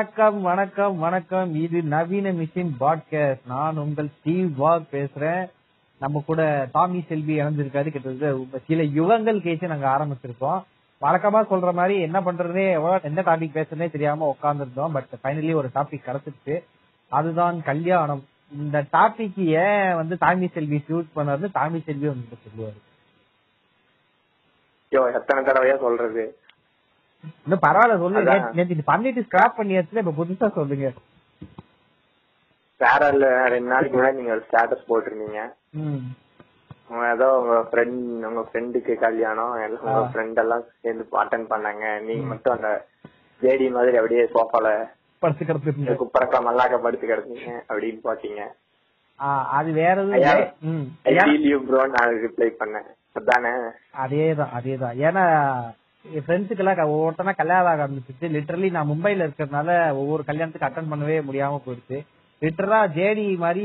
வணக்கம் வணக்கம் வணக்கம். இது நவீன மிஷின் பாட்காஸ்ட். நான் உங்கள் ஸ்டீவ் வாக் பேசுறேன். நம்ம கூட டாமி செல்வி இணைஞ்சிருக்காரு. கிட்டத்தட்ட சில யுகங்கள் கேச்சு நாங்க ஆரம்பிச்சிருக்கோம். வழக்கமா சொல்ற மாதிரி என்ன பண்றதே எவ்வளவு எந்த டாபிக் பேசுறதே தெரியாம உட்காந்துருந்தோம் பட் ஃபைனலி ஒரு டாபிக் கிடைச்சிருச்சு. அதுதான் கல்யாணம். இந்த டாபிக் ஏன் வந்து தாமி செல்வி ஷூட் பண்ணாரு தாமி செல்வி வந்து சொல்லுவாரு. எத்தனை தடவையா சொல்றது? இன்னும் பரவாயில்ல சொல்லுங்க அதான். நேத்து- இது பண்ணிட்டு ஸ்கிராப் பண்ணியாச்சுல இப்ப புதுசா சொல்லுங்க வேற இல்ல ரெண்டு நாளைக்கு முன்னாடி நீங்க ஒரு ஸ்டேட்டஸ் போட்டிருந்தீங்க ம் உங்க ஏதோ உங்க ஃப்ரெண்ட் உங்க ஃப்ரெண்டுக்கு கல்யாணம் எல்லாம் உங்க. ஃப்ரெண்ட் எல்லாம் சேர்ந்து அட்டன் பண்ணாங்க நீங்க மட்டும் அந்த ஜேடி மாதிரி அப்படியே சோஃபால படுத்துக்கிறது குப்பரக்கா மல்லாக்க படுத்து கிடந்தீங்க அப்படின்னு பாத்தீங்க அது வேற எதுவும் ஐயா. இல்லை. ம். ஐ ஏன்? ஃபீல் யூ ப்ரோ நான் ரிப்ளை பண்ணேன் அதானே அதேதான் அதேதான் ஏன்னா என் ஃப்ரெண்ட்ஸுக்கு எல்லாம் ஒவ்வொருத்தனா கல்யாணம் ஆக ஆரம்பிச்சிச்சு லிட்டரலி நான் மும்பைல இருக்கிறதுனால ஒவ்வொரு கல்யாணத்துக்கு அட்டன் பண்ணவே முடியாம போயிடுச்சு லிட்டரலா ஜேடி மாதிரி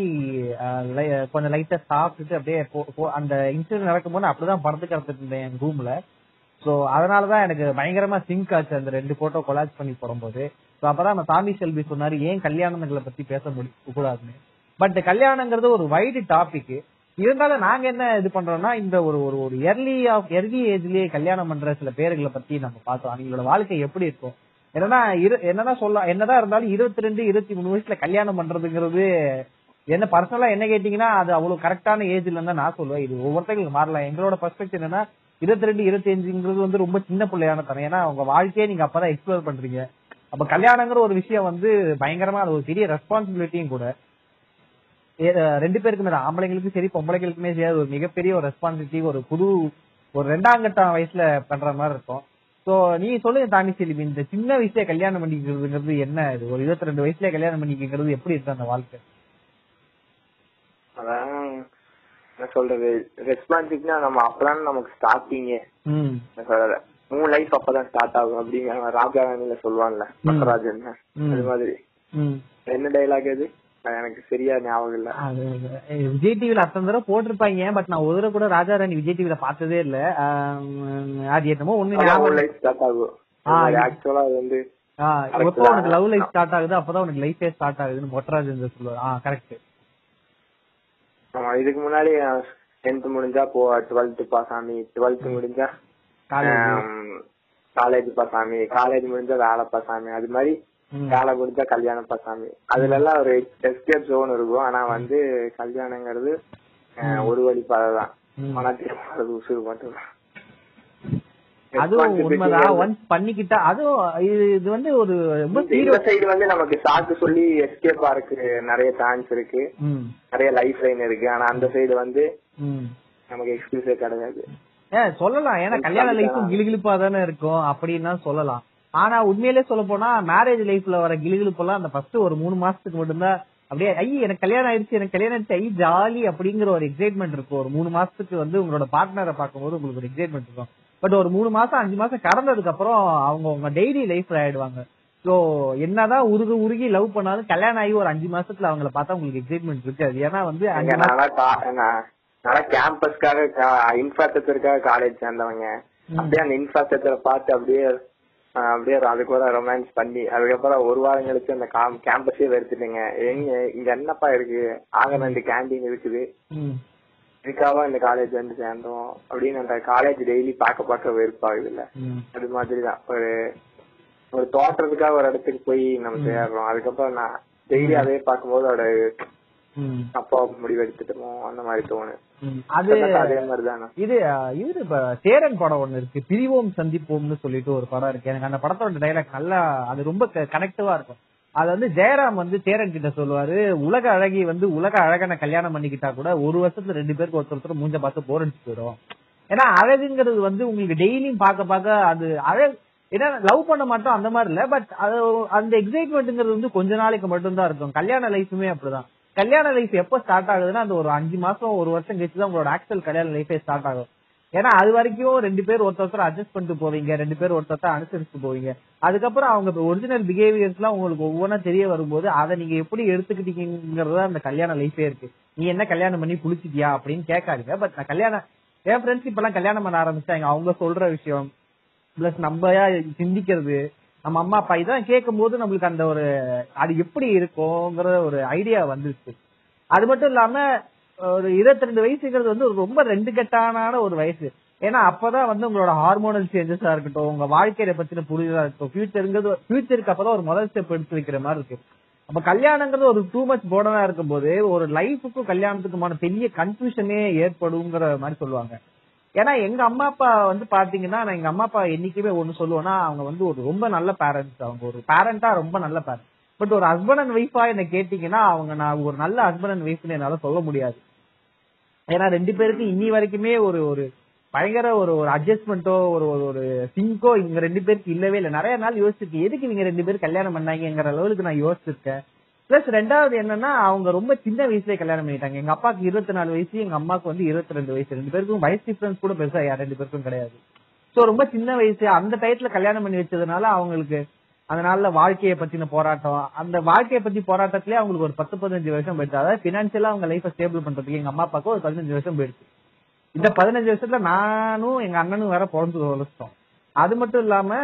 கொஞ்சம் லைட்டா சாப்பிட்டுட்டு அப்படியே போ- அந்த இன்சிடென்ட் நடக்கும்போது அப்படிதான் படத்து கிடத்துட்டு இருந்தேன் என் ரூம்ல சோ அதனாலதான் எனக்கு பயங்கரமா சிங்க் ஆச்சு அந்த ரெண்டு போட்டோ கொலாஜ் பண்ணி போடும்போது. சோ அப்பதான் நம்ம சாமி செல்வி சொன்னாரு ஏன் கல்யாணங்களை பத்தி பேச முடி கூடாதுன்னு? பட் கல்யாணங்கிறது ஒரு வைடு டாபிக் இருந்தாலும் நாங்க என்ன இது பண்றோம்னா இந்த ஒரு ஒரு ஒரு எர்லி ஆஃப் எர்லி ஏஜ்லயே கல்யாணம் பண்ற சில பேர்களை பத்தி நம்ம பார்த்தோம். அவங்களோட வாழ்க்கை எப்படி இருக்கும்? என்னன்னா இரு- என்னன்னா சொல்லலாம் என்னதான் இருந்தாலும் இருபத்தி ரெண்டு இருபத்தி மூணு வயசுல கல்யாணம் பண்றதுங்கிறது என்ன பர்சனலா என்ன கேட்டீங்கன்னா அது அவ்வளவு கரெக்டான ஏஜ்ல இருந்தா நான் சொல்லுவேன். இது ஒவ்வொருத்தங்களுக்கு மாறலாம். எங்களோட பர்ஸ்பெக்டிவ் என்னன்னா இருபத்தி ரெண்டு இருபத்தி அஞ்சுங்கிறது வந்து ரொம்ப சின்ன பிள்ளையான தரம் ஏன்னா உங்க வாழ்க்கையை நீங்க அப்பதான் எக்ஸ்ப்ளோர் பண்றீங்க. அப்ப கல்யாணங்கிற ஒரு விஷயம் வந்து பயங்கரமா அது ஒரு பெரிய ரெஸ்பான்சிபிலிட்டியும் கூட. ரெண்டு பேருக்குமே தான். ஆம்பளைங்களுக்கும் சரி பொம்பளைங்களுக்குமே சரி ஒரு மிகப்பெரிய ஒரு ரெஸ்பான்சிபிலிட்டி ஒரு புது ஒரு ரெண்டாம் கட்ட வயசுல பண்ற மாதிரி இருக்கும். சோ நீங்க சொல்லுங்க தாண்டி செல்வி இந்த சின்ன வயசுல கல்யாணம் பண்ணிக்கிறதுங்கிறது என்ன இது? ஒரு இருபத்தி ரெண்டு வயசுல கல்யாணம் பண்ணிக்கிறது எப்படி இருக்கு அந்த வாழ்க்கை? அதான் என்ன சொல்றது? ரெஸ்பான்சிபிலிட்டினா நம்ம அப்பதான் நமக்கு ஸ்டார்டிங்கே சொல்றது உன் லைஃப் அப்பதான் ஸ்டார்ட் ஆகும் அப்படிங்கிற ராஜாவானில சொல்லுவான்ல மகராஜன். அது மாதிரி. என்ன டைலாக் அது? எனக்கு சரியா ஞாபகம் இல்ல. விஜய் டிவில அத்தனை தடவை போட்டிருப்பாங்க பட் நான் ஒரு தடவை கூட ராஜா ராணி விஜய் டிவில பார்த்ததே இல்ல. அது என்னமோ ஒண்ணு ஞாபகம் ஸ்டார்ட் ஆகும் ஆக்சுவலா அது வந்து எப்போ. உனக்கு லவ் லைஃப் ஸ்டார்ட் ஆகுது அப்பதான் உனக்கு லைஃபே ஸ்டார்ட் ஆகுதுன்னு மொட்டராஜ் சொல்லுவார். ஆ கரெக்ட் ஆமா, இதுக்கு முன்னாடி டென்த் முடிஞ்சா போ டுவெல்த் பாசாமி டுவெல்த் முடிஞ்சா காலேஜ். காலேஜ் பாசாமி காலேஜ் முடிஞ்சா வேலை பாசாமி அது மாதிரி வேலை முடிஞ்சா கல்யாணம் பாசாமி அதுல எல்லாம் ஒரு எஸ்கேப் ஜோன் இருக்கும். ஆனா வந்து கல்யாணங்கிறது ஒரு வழி பாதை தான் ம். ஆனா திரும்ப உசுறு மட்டும் அதுவும் உண்மைதான். ஒன்ஸ் பண்ணிக்கிட்டா அதுவும் இது வந்து ஒரு ரொம்ப சைடு வந்து நமக்கு சாக்கு சொல்லி எஸ்கேப் ஆருக்கு நிறைய சான்ஸ் இருக்கு. நிறைய லைஃப் லைன் இருக்கு. ஆனா அந்த சைடு வந்து நமக்கு எக்ஸ்கியூஸே கிடையாது. சொல்லலாம். ஏன்னா கல்யாண லைஃபும் கிளுகிளுப்பா தானே இருக்கும். அப்படின்னு சொல்லலாம். ஆனா உண்மையிலே சொல்ல போனா மேரேஜ் லைஃப்ல வர கிளுகிளுப்பெல்லாம் அந்த ஃபர்ஸ்ட் ஒரு மூணு மாசத்துக்கு மட்டும்தான் அப்படியே ஐ எனக்கு கல்யாணம் ஆயிடுச்சு எனக்கு கல்யாணம் ஆயிடுச்சு ஐ ஜாலி அப்படிங்கிற ஒரு எக்ஸைட்மெண்ட் இருக்கும். ஒரு மூணு மாசத்துக்கு வந்து உங்களோட பார்ட்னரை பார்க்கும்போது உங்களுக்கு ஒரு எக்ஸைட்மெண்ட் இருக்கும். பட் ஒரு மூணு மாசம் அஞ்சு மாசம் கடந்ததுக்கு அப்புறம் அவங்க உங்க டெய்லி லைஃப்ல ஆயிடுவாங்க. சோ என்னதான் உருகு உருகி லவ் பண்ணாலும் கல்யாணம் ஆகி ஒரு அஞ்சு மாசத்துல அவங்கள பார்த்தா உங்களுக்கு எக்ஸைட்மெண்ட் இருக்காது. ஏன்னா வந்து கேம்பஸ்க்காக இன்ஃப்ராஸ்ட்ரக்சருக்காக காலேஜ் சேர்ந்தவங்க. அப்படியே அந்த இன்ஃப்ராஸ்ட்ரக்சரை பார்த்து அப்படியே அப்படியே அது கூட ரொமான்ஸ் பண்ணி அதுக்கப்புறம் ஒரு வாரம் கழிச்சு அந்த கேம்பஸே வெறுத்துட்டீங்க. எங்க இங்க என்னப்பா இருக்கு? ஆக ரெண்டு கேண்டீன் இருக்குது இதுக்காக இந்த காலேஜ் வந்து சேர்ந்தோம். அப்படின்னு அந்த காலேஜ் டெய்லி பார்க்க பார்க்க வெறுப்பாகுது இல்ல. அது மாதிரிதான். ஒரு ஒரு தோற்றத்துக்காக ஒரு இடத்துக்கு போய் நம்ம சேர்றோம். அதுக்கப்புறம் நான் டெய்லி அதே பார்க்கும்போது அதோட ம், அப்பா முடிவு எடுத்துட்டோமோ அந்த மாதிரி தோணு ம். அது அதே மாதிரிதானே? இது இது இப்ப சேரன் படம் ஒண்ணு இருக்கு. பிரிவோம் சந்திப்போம்னு சொல்லிட்டு ஒரு படம் இருக்கு. எனக்கு அந்த படத்தோட டைலாக் நல்லா அது ரொம்ப கனெக்டிவா இருக்கும். அது வந்து ஜெயராம் வந்து சேரன் கிட்ட சொல்லுவாரு உலக அழகி வந்து உலக அழகனை கல்யாணம் பண்ணிக்கிட்டா கூட ஒரு வருஷத்துல ரெண்டு பேருக்கு ஒருத்தர் ஒருத்தர் மூஞ்ச பார்த்து போர் அடிச்சு போயிடும் ஏன்னா அழகுங்கிறது வந்து உங்களுக்கு டெய்லியும் பார்க்க பார்க்க அது அழகு ஏன்னா லவ் பண்ண மாட்டோம் அந்த மாதிரி இல்ல பட் அது அந்த எக்ஸைட்மெண்ட்ங்கிறது வந்து கொஞ்ச நாளைக்கு மட்டும்தான் இருக்கும். கல்யாண லைஃபுமே அப்படிதான். கல்யாண லைஃப் எப்போ ஸ்டார்ட் ஆகுதுன்னா அந்த ஒரு அஞ்சு மாசம் ஒரு வருஷம் கழிச்சு தான் உங்களோட ஆக்சுவல் கல்யாண லைஃபே ஸ்டார்ட் ஆகும். ஏன்னா அது வரைக்கும் ரெண்டு பேர் ஒருத்தர் அட்ஜஸ்ட் பண்ணிட்டு போவீங்க ரெண்டு பேர் ஒருத்தர் ஒருத்தர் அனுசரிச்சு போவீங்க. அதுக்கப்புறம் அவங்க ஒரிஜினல் பிஹேவியர்ஸ் எல்லாம் உங்களுக்கு ஒவ்வொன்றா தெரிய வரும்போது அதை நீங்க எப்படி எடுத்துக்கிட்டீங்கிறதா அந்த கல்யாண லைஃபே இருக்கு. நீ என்ன கல்யாணம் பண்ணி புளிச்சிட்டியா அப்படின்னு கேட்காதீங்க. பட் நான் கல்யாணம் என் ஃப்ரெண்ட்ஸ் இப்ப எல்லாம் கல்யாணம் பண்ண ஆரம்பிச்சாங்க அவங்க சொல்ற விஷயம் பிளஸ் நம்ம சிந்திக்கிறது நம்ம அம்மா அப்பா இதான் கேட்கும் போது நம்மளுக்கு அந்த ஒரு அது எப்படி இருக்கும்ங்கிற ஒரு ஐடியா வந்துருச்சு அது மட்டும் இல்லாம ஒரு இருபத்தி ரெண்டு வயசுங்கிறது வந்து ரொம்ப ரெண்டு கட்டான ஒரு வயசு. ஏன்னா அப்பதான் வந்து உங்களோட ஹார்மோனல் சேஞ்சஸா இருக்கட்டும் உங்க வாழ்க்கையை பத்தின புரிதலா இருக்கட்டும் ஃபியூச்சருங்கிறது ஃபியூச்சருக்கு அப்பதான் ஒரு முதல் ஸ்டெப் எடுத்து வைக்கிற மாதிரி இருக்கு. அப்ப கல்யாணங்கிறது ஒரு டூ மச் போர்டனா இருக்கும் போது ஒரு லைஃபுக்கும் கல்யாணத்துக்குமான பெரிய கன்ஃபியூஷனே ஏற்படுங்கிற மாதிரி சொல்லுவாங்க. ஏன்னா எங்க அம்மா அப்பா வந்து பாத்தீங்கன்னா நான் எங்க அம்மா அப்பா என்னைக்குமே ஒண்ணு சொல்லுவேன்னா அவங்க வந்து ஒரு ரொம்ப நல்ல பேரண்ட்ஸ் அவங்க ஒரு பேரண்டா ரொம்ப நல்ல பேரண்ட் பட் ஒரு ஹஸ்பண்ட் அண்ட் ஒய்ஃபா என்ன கேட்டீங்கன்னா அவங்க நான் ஒரு நல்ல ஹஸ்பண்ட் அண்ட் ஒய்ஃப்னு என்னால சொல்ல முடியாது. ஏன்னா ரெண்டு பேருக்கும் இன்னி வரைக்குமே ஒரு ஒரு பயங்கர ஒரு ஒரு அட்ஜஸ்ட்மெண்ட்டோ ஒரு ஒரு ஒரு சிங்கோ இவங்க ரெண்டு பேருக்கு இல்லவே இல்லை. நிறைய நாள் யோசிச்சிருக்கேன். எதுக்கு இவங்க ரெண்டு பேரும் கல்யாணம் பண்ணாங்கிற லெவலுக்கு நான் யோசிச்சிருக்கேன். பிளஸ் ரெண்டாவது என்னன்னா அவங்க ரொம்ப சின்ன வயசுலயே கல்யாணம் பண்ணிட்டாங்க. எங்க அப்பாக்கு இருபத்தி நாலு வயசு எங்க அம்மாக்கு வந்து இருபத்தி ரெண்டு வயசு. ரெண்டு பேருக்கும் வயசு டிஃபரன்ஸ் கூட பெருசா யார் ரெண்டு பேருக்கும் கிடையாது. சோ ரொம்ப சின்ன வயசு. அந்த டயத்துல கல்யாணம் பண்ணி வச்சதுனால அவங்களுக்கு அந்த நாள்ல வாழ்க்கையை பத்தின போராட்டம். அந்த வாழ்க்கையை பத்தி போராட்டத்திலே அவங்களுக்கு ஒரு பத்து பதினஞ்சு வருஷம் போயிடுச்சு. அதாவது பினான்சியலா அவங்க லைஃப ஸ்டேபிள் பண்றதுக்கு எங்க அம்மா அப்பாவுக்கு ஒரு பதினஞ்சு வருஷம் போயிடுச்சு. இந்த பதினஞ்சு வருஷத்துல நானும் எங்க அண்ணனும் வேற பிறந்து வளர்த்தோம் அது மட்டும் இல்லாம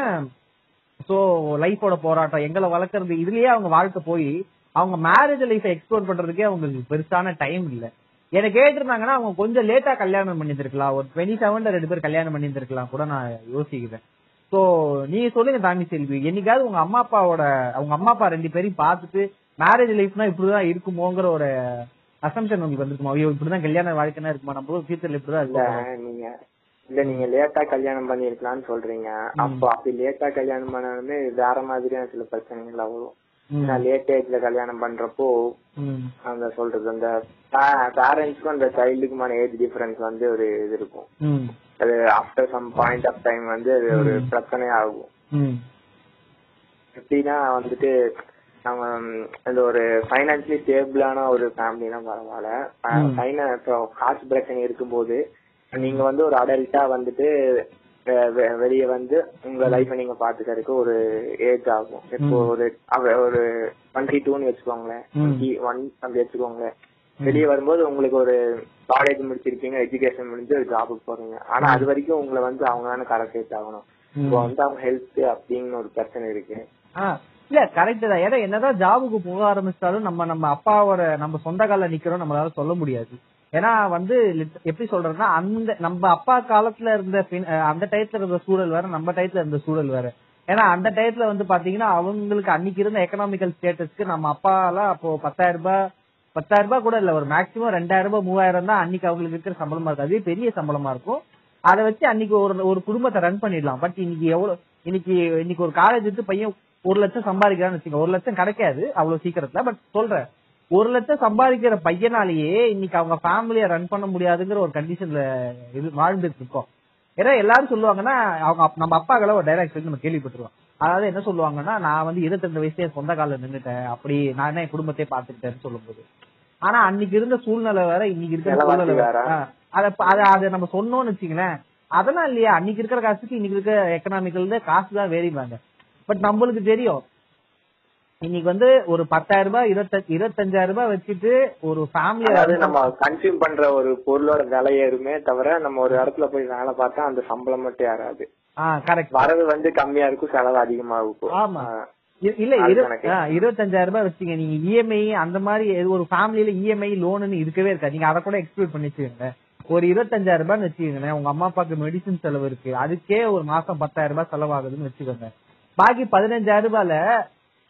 சோ லைஃபோட போராட்டம் எங்களை வளர்க்கறது இதுலயே அவங்க வாழ்க்கை போய் அவங்க மேரேஜ் லைஃபை எக்ஸ்ப்ளோர் பண்றதுக்கே அவங்களுக்கு பெருசான டைம் இல்ல. என்ன கேட்டிருந்தாங்கன்னா அவங்க கொஞ்சம் லேட்டா கல்யாணம் பண்ணியிருந்திருக்கலாம். ஒரு டுவெண்ட்டி செவன்ல ரெண்டு பேர் கல்யாணம் பண்ணியிருந்திருக்கலாம் கூட நான் யோசிக்கிறேன். சோ நீங்க சொல்லுங்க தாண்டி செல்வி. என்னைக்காவது உங்க அம்மா அப்பாவோட அவங்க அம்மா அப்பா ரெண்டு பேரையும் பார்த்துட்டு மேரேஜ் லைஃப்னா இப்படிதான் இருக்குமோங்கிற ஒரு அசம்ஷன் உங்களுக்கு வந்திருக்குமா? ஐயோ இப்படிதான் கல்யாண வாழ்க்கைனா இருக்குமா? நம்ம ஃபியூச்சர்ல இப்படிதான் இல்ல நீங்க இல்ல நீங்க லேட்டா கல்யாணம் பண்ணிருக்கலாம்னு சொல்றீங்க. அப்போ அப்படி லேட்டா கல்யாணம் பண்ணாலுமே வேற மாதிரியான சில பிரச்சனைகள் வரும் நான் லேட் ஏஜ்ல கல்யாணம் பண்றப்போ. அந்த சொல்றது அந்த பேரண்ட்ஸ்க்கும் அந்த சைல்டுக்குமான ஏஜ் டிஃபரன்ஸ் வந்து ஒரு இது இருக்கும். அது after some point of time வந்து அது ஒரு பிரச்சனை ஆகும். எப்படின்னா வந்துட்டு நம்ம இந்த ஒரு ஃபைனான்சியலி ஸ்டேபிளான ஒரு ஃபேமிலினா பரவாயில்ல. காசு பிரச்சனை இருக்கும்போது நீங்க வந்து ஒரு அடல்ட்டா வந்துட்டு வெளியே வந்து உங்க லைஃப நீங்க பாத்துக்கிறதுக்கு ஒரு ஏஜ் ஆகும். இப்போ ஒரு ஒரு டுவெண்ட்டி டூன்னு வச்சுக்கோங்களேன். டுவெண்ட்டி ஒன் அப்படி வச்சுக்கோங்களேன். வெளியே வரும்போது உங்களுக்கு ஒரு காலேஜ் முடிச்சிருப்பீங்க எஜுகேஷன் முடிஞ்சு ஒரு ஜாபுக்கு போறீங்க. ஆனா அது வரைக்கும் உங்களை வந்து அவங்க தானே கரெக்ட் ஆகணும் இப்போ வந்து அவங்க ஹெல்த் அப்படின்னு ஒரு பிரச்சனை இருக்கு. ஆ, இல்ல கரெக்ட் தான். ஏன்னா என்னதான் ஜாபுக்கு போக ஆரம்பிச்சாலும் நம்ம நம்ம அப்பாவோட நம்ம சொந்த கால நிக்கிறோம் நம்மளால சொல்ல முடியாது. ஏன்னா வந்து எப்படி சொல்றதுன்னா அந்த நம்ம அப்பா காலத்துல இருந்த அந்த டயத்துல இருந்த சூழல் வேற நம்ம டயத்துல இருந்த சூழல் வேற. ஏன்னா அந்த டயத்துல வந்து பாத்தீங்கன்னா அவங்களுக்கு அன்னைக்கு இருந்த எக்கனாமிக்கல் ஸ்டேட்டஸ்க்கு நம்ம அப்பாலாம் அப்போ பத்தாயிரம் ரூபாய் பத்தாயிரம் ரூபாய் கூட இல்ல ஒரு மேக்ஸிமம் ரெண்டாயிரம் ரூபாய் மூவாயிரம் தான் அன்னைக்கு அவங்களுக்கு இருக்கிற சம்பளமா இருக்கும் அதே பெரிய சம்பளமா இருக்கும். அதை வச்சு அன்னைக்கு ஒரு ஒரு குடும்பத்தை ரன் பண்ணிடலாம். பட் இன்னைக்கு எவ்வளவு இன்னைக்கு இன்னைக்கு ஒரு காலேஜ் விட்டு பையன் ஒரு லட்சம் சம்பாதிக்கிறான்னு வச்சுக்கோங்க. ஒரு லட்சம் கிடைக்காது அவ்வளவு சீக்கிரத்துல. பட் சொல்றேன் ஒரு லட்சம் சம்பாதிக்கிற பையனாலேயே இன்னைக்கு அவங்க ஃபேமிலிய ரன் பண்ண முடியாதுங்கிற ஒரு கண்டிஷன்ல இது வாழ்ந்துட்டு இருக்கோம். ஏன்னா எல்லாரும் சொல்லுவாங்கன்னா அவங்க நம்ம அப்பாக்களை ஒரு சொல்லி நம்ம கேள்விப்பட்டிருக்கோம். அதாவது என்ன சொல்லுவாங்கன்னா நான் வந்து இருபத்தி ரெண்டு வயசுலயே சொந்த காலில் நின்னுட்டேன். அப்படி நான் என்ன என் குடும்பத்தையே பாத்துக்கிட்டேன்னு சொல்லும்போது. ஆனா அன்னைக்கு இருந்த சூழ்நிலை வேற இன்னைக்கு இருக்கிற சூழ்நிலை வேற. அத அத நம்ம சொன்னோம்னு வச்சுங்களேன் அதெல்லாம் இல்லையா? அன்னைக்கு இருக்கிற காசுக்கு இன்னைக்கு இருக்கிற எக்கனாமிக்கல் காசு தான் வேறிவாங்க பட் நம்மளுக்கு தெரியும் இன்னைக்கு வந்து ஒரு பத்தாயிரம் ரூபாய் இருபத்தி இருபத்தஞ்சாயிரம் ரூபாய் வச்சுட்டு ஒரு அதாவது ஃபேமிலி நம்ம கன்சியூம் பண்ற ஒரு பொருளோட விலை ஏறுமே தவிர நம்ம ஒரு இடத்துல போய் வேலை பார்த்தா அந்த சம்பளம் மட்டும் ஏறாது. கரெக்ட் வரவு வந்து கம்மியா இருக்கும் செலவு அதிகமா இருக்கும். ஆமா. இல்ல இருபத்தஞ்சாயிரம் ரூபாய் வச்சுங்க நீங்க இஎம்ஐ அந்த மாதிரி ஒரு ஃபேமிலியில இஎம்ஐ லோனுன்னு இருக்கவே இருக்காது. நீங்க அதை கூட எக்ஸ்க்ளூட் பண்ணி வச்சுக்கோங்க. ஒரு இருபத்தஞ்சாயிரம் ரூபாய்னு வச்சுக்கோங்களேன் உங்க அம்மா அப்பாக்கு மெடிசின் செலவு இருக்கு. அதுக்கே ஒரு மாசம் பத்தாயிரம் ரூபாய் செலவாகுதுன்னு வச்சுக்கோங்க. பாக்கி பதினஞ்சாயிரம் ரூபாய்ல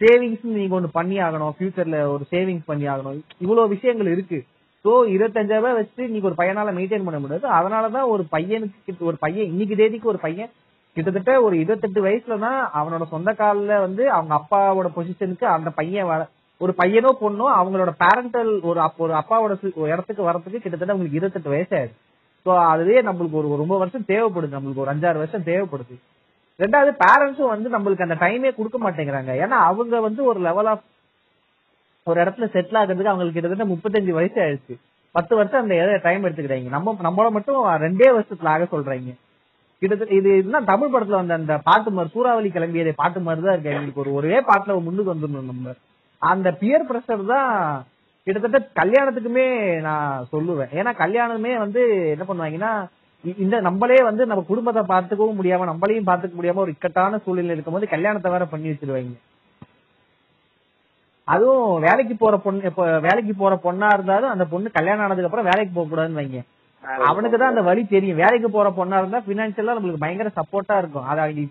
சேவிங்ஸ் நீங்க ஒண்ணு பண்ணி ஆகணும். ஃபியூச்சர்ல ஒரு சேவிங்ஸ் பண்ணி ஆகணும். இவ்வளவு விஷயங்கள் இருக்கு. சோ இருபத்தஞ்சாயிரம் ரூபாய் வச்சு நீங்க ஒரு பையனால மெயின்டைன் பண்ண முடியாது. அதனாலதான் ஒரு பையனுக்கு கிட்ட- ஒரு பையன் இன்னைக்கு தேதிக்கு ஒரு பையன் கிட்டத்தட்ட ஒரு இருபத்தெட்டு வயசுல தான் அவனோட சொந்த காலில் வந்து அவங்க அப்பாவோட பொசிஷனுக்கு அந்த பையன் வர ஒரு பையனோ பொண்ணோ அவங்களோட பேரண்டல் ஒரு ஒரு அப்பாவோட ஒரு இடத்துக்கு வரதுக்கு கிட்டத்தட்ட உங்களுக்கு இருபத்தெட்டு வயசாயிடுது சோ அதுவே நம்மளுக்கு ஒரு ரொம்ப வருஷம் தேவைப்படுது. நம்மளுக்கு ஒரு அஞ்சாறு வருஷம் தேவைப்படுது. ரெண்டாவது பேரண்ட்ஸும் வந்து நம்மளுக்கு அந்த டைமே கொடுக்க மாட்டேங்கிறாங்க. ஏன்னா அவங்க வந்து ஒரு லெவல் ஆஃப் ஒரு இடத்துல செட்டில் ஆகிறதுக்கு அவங்களுக்கு கிட்டத்தட்ட முப்பத்தஞ்சு வயசு ஆயிடுச்சு. பத்து வருஷம் அந்த டைம் எடுத்துக்கிறாங்க நம்ம நம்மள மட்டும் ரெண்டே வருஷத்துல ஆக சொல்றாங்க. கிட்டத்தட்ட இது இதுதான் தமிழ் படத்துல வந்த அந்த பாட்டு மாதிரி சூறாவளி கிளம்பியதே பாட்டு மாதிரி தான் இருக்கு. எங்களுக்கு ஒரு ஒரே பாட்டுல முன்னுக்கு வந்துடணும் நம்ம அந்த பியர் பிரஷர் தான் கிட்டத்தட்ட கல்யாணத்துக்குமே நான் சொல்லுவேன். ஏன்னா கல்யாணமே வந்து என்ன பண்ணுவாங்கன்னா இந்த நம்மளே வந்து நம்ம குடும்பத்தை பாத்துக்கவும் முடியாம நம்மளையும் பாத்துக்க முடியாம ஒரு இக்கட்டான சூழ்நிலை இருக்கும்போது கல்யாணத்தை வேற பண்ணி வச்சிருவாங்க. அதுவும் வேலைக்கு போற பொண்ணு இப்ப வேலைக்கு போற பொண்ணா இருந்தாலும் அந்த பொண்ணு கல்யாணம் ஆனதுக்கு அப்புறம் வேலைக்கு போக கூடாதுன்னு வைங்க. அவனுக்கு தான் அந்த வழி தெரியும். வேலைக்கு போற பொண்ணா இருந்தா பினான்சியலா நம்மளுக்கு பயங்கர சப்போர்ட்டா இருக்கும். அதை அவங்க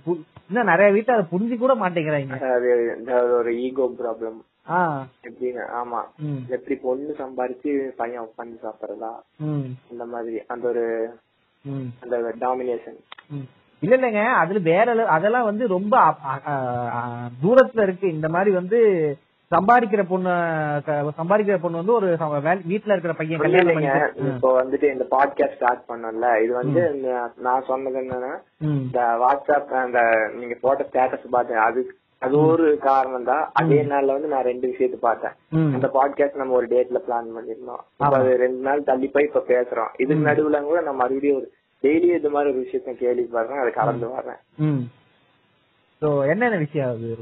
இன்னும் நிறைய வீட்டுல அதை புரிஞ்சு கூட மாட்டேங்கிறாங்க. அது இந்த ஒரு ஈகோ ப்ராப்ளம் ஆமா. எப்படி பொண்ணு சம்பாரிச்சு பையன் உட்காந்து சாப்பிடறதா? ம். அந்த மாதிரி. அந்த ஒரு அந்த டாமினேஷன். இல்ல இல்லைங்க அதுல வேற அதெல்லாம் வந்து ரொம்ப தூரத்துல இருக்கு இந்த மாதிரி வந்து சம்பாதிக்கிற பொண்ணு சம்பாதிக்கிற பொண்ணு வந்து ஒரு வீட்டுல இருக்கிற பையன் கல்யாணம். இப்போ வந்துட்டு இந்த பாட்காஸ்ட் ஸ்டார்ட் பண்ணல இது வந்து நான் சொன்னது என்னன்னா. இந்த வாட்ஸ்அப் அந்த நீங்க போட்ட ஸ்டேட்டஸ் பார்த்தேன் அது அது ஒரு காரணம் தான் அதே நாள்ல வந்து நான் ரெண்டு விஷயத்த பார்த்தேன். அந்த பாட்காஸ்ட் நம்ம ஒரு டேட்ல பிளான் பண்ணிருந்தோம் இப்ப அது ரெண்டு நாள் தள்ளி போய் இப்ப பேசுறோம். இதுக்கு நடுவுல கூட நான் மறுபடியும் ஒரு டெய்லி இது மாதிரி ஒரு விஷயத்த கேள்விப்படுறேன் அது கலந்து வர்றேன். என்னென்ன விஷயம் அது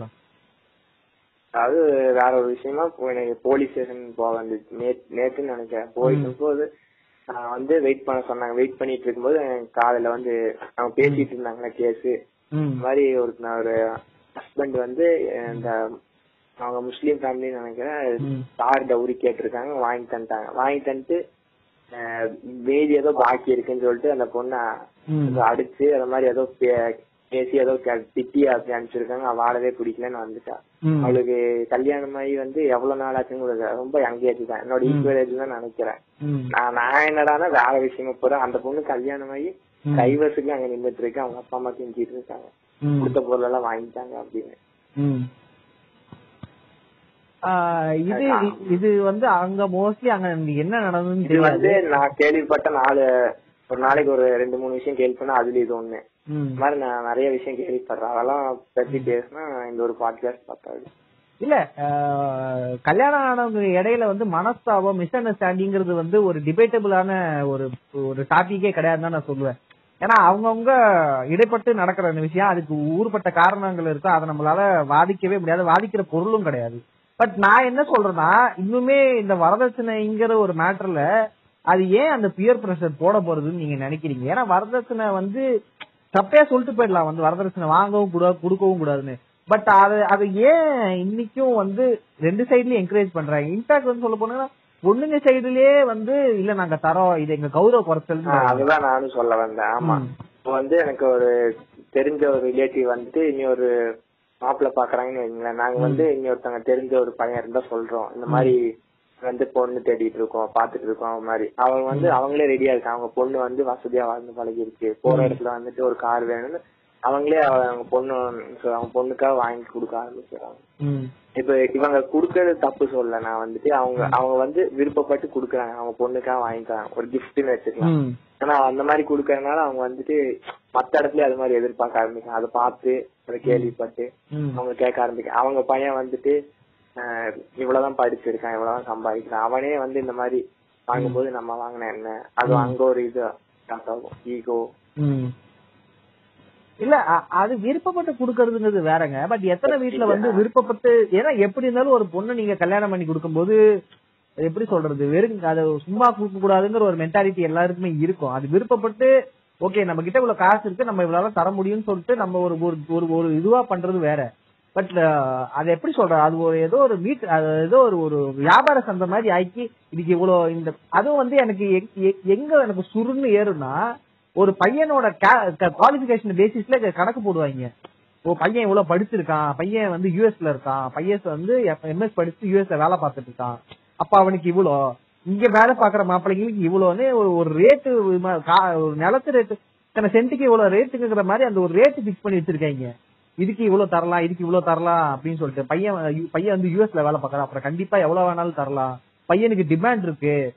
அதாவது வேற ஒரு விஷயமா எனக்கு போலீஸ் ஸ்டேஷன் போக வேண்டியது. நேத்து நேத்துன்னு நினைக்கிறேன். போயிட்டு போது நான் வந்து வெயிட் பண்ண சொன்னாங்க. வெயிட் பண்ணிட்டு இருக்கும்போது காலையில வந்து அவங்க பேசிட்டு இருந்தாங்களே கேஸ். மாதிரி ஒரு நான் ஒரு ஹஸ்பண்ட் வந்து இந்த அவங்க முஸ்லீம் ஃபேமிலின்னு நினைக்கிறேன். கார் டவுரி கேட்டிருக்காங்க வாங்கி தந்துட்டாங்க வாங்கி தந்துட்டு மீதி ஏதோ பாக்கி இருக்குன்னு சொல்லிட்டு அந்த பொண்ணை அடிச்சு அந்த மாதிரி ஏதோ பேசி ஏதோ திட்டி அப்படி அனுப்பிச்சிருக்காங்க அவ வாழவே பிடிக்கலன்னு வந்துட்டா. அவளுக்கு கல்யாணம் ஆகி வந்து எவ்வளவு நாள் ஆச்சுன்னு ரொம்ப யங் ஏஜ் தான் என்னோட ஈக்குவல் ஏஜ் தான் நினைக்கிறேன். நான் நான் என்னடான்னா வேற விஷயமா போறேன் அந்த பொண்ணு கல்யாணம் ஆகி. டைவர்ஸுக்கு அங்க நின்றுட்டு இருக்கு அவங்க அப்பா அம்மா செஞ்சிட்டு இருக்காங்க. கொடுத்த பொருள் எல்லாம் வாங்கிட்டாங்க அப்படின்னு. இது இது வந்து அங்க மோஸ்ட்லி அங்க என்ன நடந்ததுன்னு இது தெரியாது. வந்து நான் கேள்விப்பட்ட நாலு ஒரு நாளைக்கு ஒரு ரெண்டு மூணு விஷயம் கேள்விப்பட்டா அதுல இது ஒண்ணு. ம். இந்த மாதிரி நான் நிறைய விஷயம் கேள்விப்படுறேன். அதெல்லாம் பத்தி பேசினா இந்த ஒரு பாட்காஸ்ட் பார்த்தாது இல்ல கல்யாணம் ஆனவங்க இடையில வந்து மனஸ்தாபம் மிஸ் அண்டர்ஸ்டாண்டிங்கிறது வந்து ஒரு டிபேட்டபிளான ஒரு ஒரு டாபிக்கே கிடையாதுன்னு தான் நான் சொல்லுவேன். ஏன்னா அவங்கவுங்க இடைப்பட்டு நடக்கிற அந்த விஷயம் அதுக்கு ஊர்பட்ட காரணங்கள் இருக்கு அதை நம்மளால வாதிக்கவே முடியாது வாதிக்கிற பொருளும் கிடையாது. பட் நான் என்ன சொல்றேன்னா இன்னுமே இந்த வரதட்சணைங்கிற ஒரு மேட்டர்ல அது ஏன் அந்த பியர் பிரஷர் போட போறதுன்னு நீங்க நினைக்கிறீங்க? ஏன்னா வரதட்சணை வந்து தப்பே சொல்லிட்டு போயிடலாம் வந்து வரதட்சணை வாங்கவும் கூடாது கொடுக்கவும் கூடாதுன்னு. பட் அது அது ஏன் இன்னைக்கும் வந்து ரெண்டு சைட்லயும் என்கரேஜ் பண்றாங்க? இன்ஃபேக்ட் வந்து சொல்ல போனா பொண்ணுங்க சைடுலயே வந்து இல்ல நாங்க தரோம். இது எங்க கௌரவ குறைச்சல் அதுதான் நானும் சொல்ல வந்தேன். ஆமா. இப்போ வந்து எனக்கு ஒரு தெரிஞ்ச ஒரு ரிலேட்டிவ் வந்துட்டு இனி ஒரு மாப்பிள்ள பாக்குறாங்கன்னு வைங்களேன். நாங்க வந்து இனி ஒருத்தவங்க தெரிஞ்ச ஒரு பையன் இருந்தா சொல்றோம். இந்த மாதிரி வந்து பொண்ணு தேடிட்டு இருக்கோம் பாத்துட்டு இருக்கோம் அந்த மாதிரி. அவங்க வந்து அவங்களே ரெடியா இருக்காங்க. அவங்க பொண்ணு வந்து வசதியா வாழ்ந்து பழகி இருக்கு போற இடத்துல வந்துட்டு ஒரு கார் வேணும்னு அவங்களே அவங்க பொண்ணு அவங்க பொண்ணுக்காக வாங்கி கொடுக்க ஆரம்பிச்சிடறாங்க. இப்ப இவங்க குடுக்கறது தப்பு சொல்ல நான் வந்துட்டு அவங்க அவங்க வந்து விருப்பப்பட்டு குடுக்கறாங்க அவங்க பொண்ணுக்காக வாங்கிக்கிறாங்க. ஒரு கிஃப்ட்னு வச்சுக்கலாம். ஆனா அந்த மாதிரி குடுக்கறதுனால அவங்க வந்துட்டு மத்த இடத்துல அது மாதிரி எதிர்பார்க்க ஆரம்பிக்கும் அதை பார்த்து அதை கேள்விப்பட்டு. அவங்க கேட்க ஆரம்பிக்கும் அவங்க பையன் வந்துட்டு இவ்வளவுதான் படிச்சிருக்கான் இவ்வளவுதான் சம்பாதிக்கிறான். அவனே வந்து இந்த மாதிரி வாங்கும்போது நம்ம வாங்கின என்ன? அது அங்க ஒரு இது ஈகோ. இல்ல அது விருப்பப்பட்டு குடுக்கறதுங்கிறது வேறங்க. பட் எத்தனை வீட்ல வந்து விருப்பப்பட்டு ஏன்னா எப்படி இருந்தாலும் ஒரு பொண்ணு நீங்க கல்யாணம் பண்ணி கொடுக்கும்போது எப்படி சொல்றது வெறும் அது சும்மா கொடுக்க கூடாதுங்கிற ஒரு மென்டாலிட்டி எல்லாருக்குமே இருக்கும். அது விருப்பப்பட்டு ஓகே நம்ம கிட்ட இவ்வளவு காசு இருக்கு நம்ம இவ்வளவு தர முடியும்னு சொல்லிட்டு நம்ம ஒரு ஒரு ஒரு இதுவா பண்றது வேற. பட் அது எப்படி சொல்ற அது ஒரு ஏதோ ஒரு மீட் அது ஏதோ ஒரு ஒரு வியாபார சந்தை மாதிரி ஆக்கி இதுக்கு இவ்வளவு இந்த அதுவும் வந்து எனக்கு எங்க எனக்கு சுருன்னு ஏறும்னா ஒரு பையனோட குவாலிபிகேஷன் பேசிஸ்ல கணக்கு போடுவாங்க ஓ பையன் இவ்வளவு படிச்சிருக்கான். பையன் வந்து யூஎஸ்ல இருக்கான். பையன் வந்து எம்எஸ் படிச்சு யூஎஸ்ல வேலை பார்த்துட்டு இருக்கான். அப்ப அவனுக்கு இவ்வளோ இங்க வேலை பாக்குற மாப்பிள்ளைங்களுக்கு இவ்வளவுன்னு ஒரு ஒரு ரேட்டு ஒரு நிலத்து ரேட்டு தன சென்ட்டுக்கு இவ்வளவு ரேட்டுங்கிற மாதிரி அந்த ஒரு ரேட்டு பிக்ஸ் பண்ணி வச்சிருக்காங்க இதுக்கு இவ்வளவு தரலாம் இதுக்கு இவ்வளவு தரலாம் அப்படின்னு சொல்லிட்டு பையன் பையன் வந்து யூஎஸ்ல வேலை பாக்குறான் அப்புறம் கண்டிப்பா எவ்வளவு வேணாலும் தரலாம். பையனுக்கு டிமாண்ட் இருக்கு.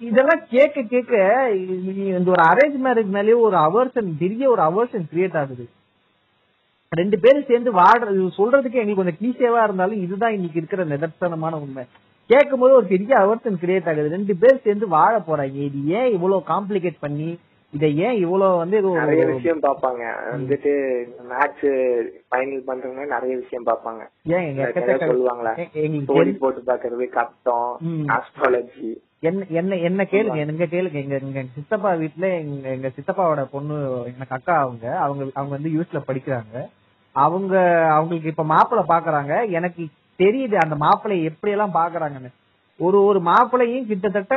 இதெல்லாம் கேட்க கேட்க இந்த ஒரு அரேஞ்ச் மேரேஜ் மேலேயே ஒரு அவர்ஷன் பெரிய ஒரு அவர்ஷன் கிரியேட் ஆகுது. ரெண்டு பேரும் சேர்ந்து வாடுற இது சொல்றதுக்கு எங்களுக்கு கொஞ்சம் கிளீசேவா இருந்தாலும் இதுதான் இன்னைக்கு இருக்கிற நிதர்சனமான உண்மை. கேட்கும் போது ஒரு பெரிய அவர்ஷன் கிரியேட் ஆகுது. ரெண்டு பேர் சேர்ந்து வாழ போறாங்க. இது ஏன் இவ்வளவு காம்ப்ளிகேட் பண்ணி இதை ஏன் இவ்வளவு வந்து இது ஒரு- நிறைய விஷயம் பாப்பாங்க வந்துட்டு மேட்ச் ஃபைனல் பண்றவங்க நிறைய விஷயம் பாப்பாங்க ஏன் எங்க சொல்லுவாங்களா. ஸ்டோரி போட்டு பாக்குறது கட்டம். ஆஸ்ட்ராலஜி என்ன என்ன என்ன கேளுங்க எங்க கேளுங்க எங்க எங்க சித்தப்பா வீட்டுல எங்க எங்க சித்தப்பாவோட பொண்ணு எனக்கு அக்கா அவங்க அவங்க அவங்க வந்து யூஎஸ்ல படிக்கிறாங்க. அவங்க அவங்களுக்கு இப்ப மாப்பிள்ளை பாக்குறாங்க. எனக்கு தெரியுது அந்த மாப்பிள்ளை எப்படி எல்லாம் பாக்குறாங்கன்னு. ஒரு ஒரு மாப்பிள்ளையும் கிட்டத்தட்ட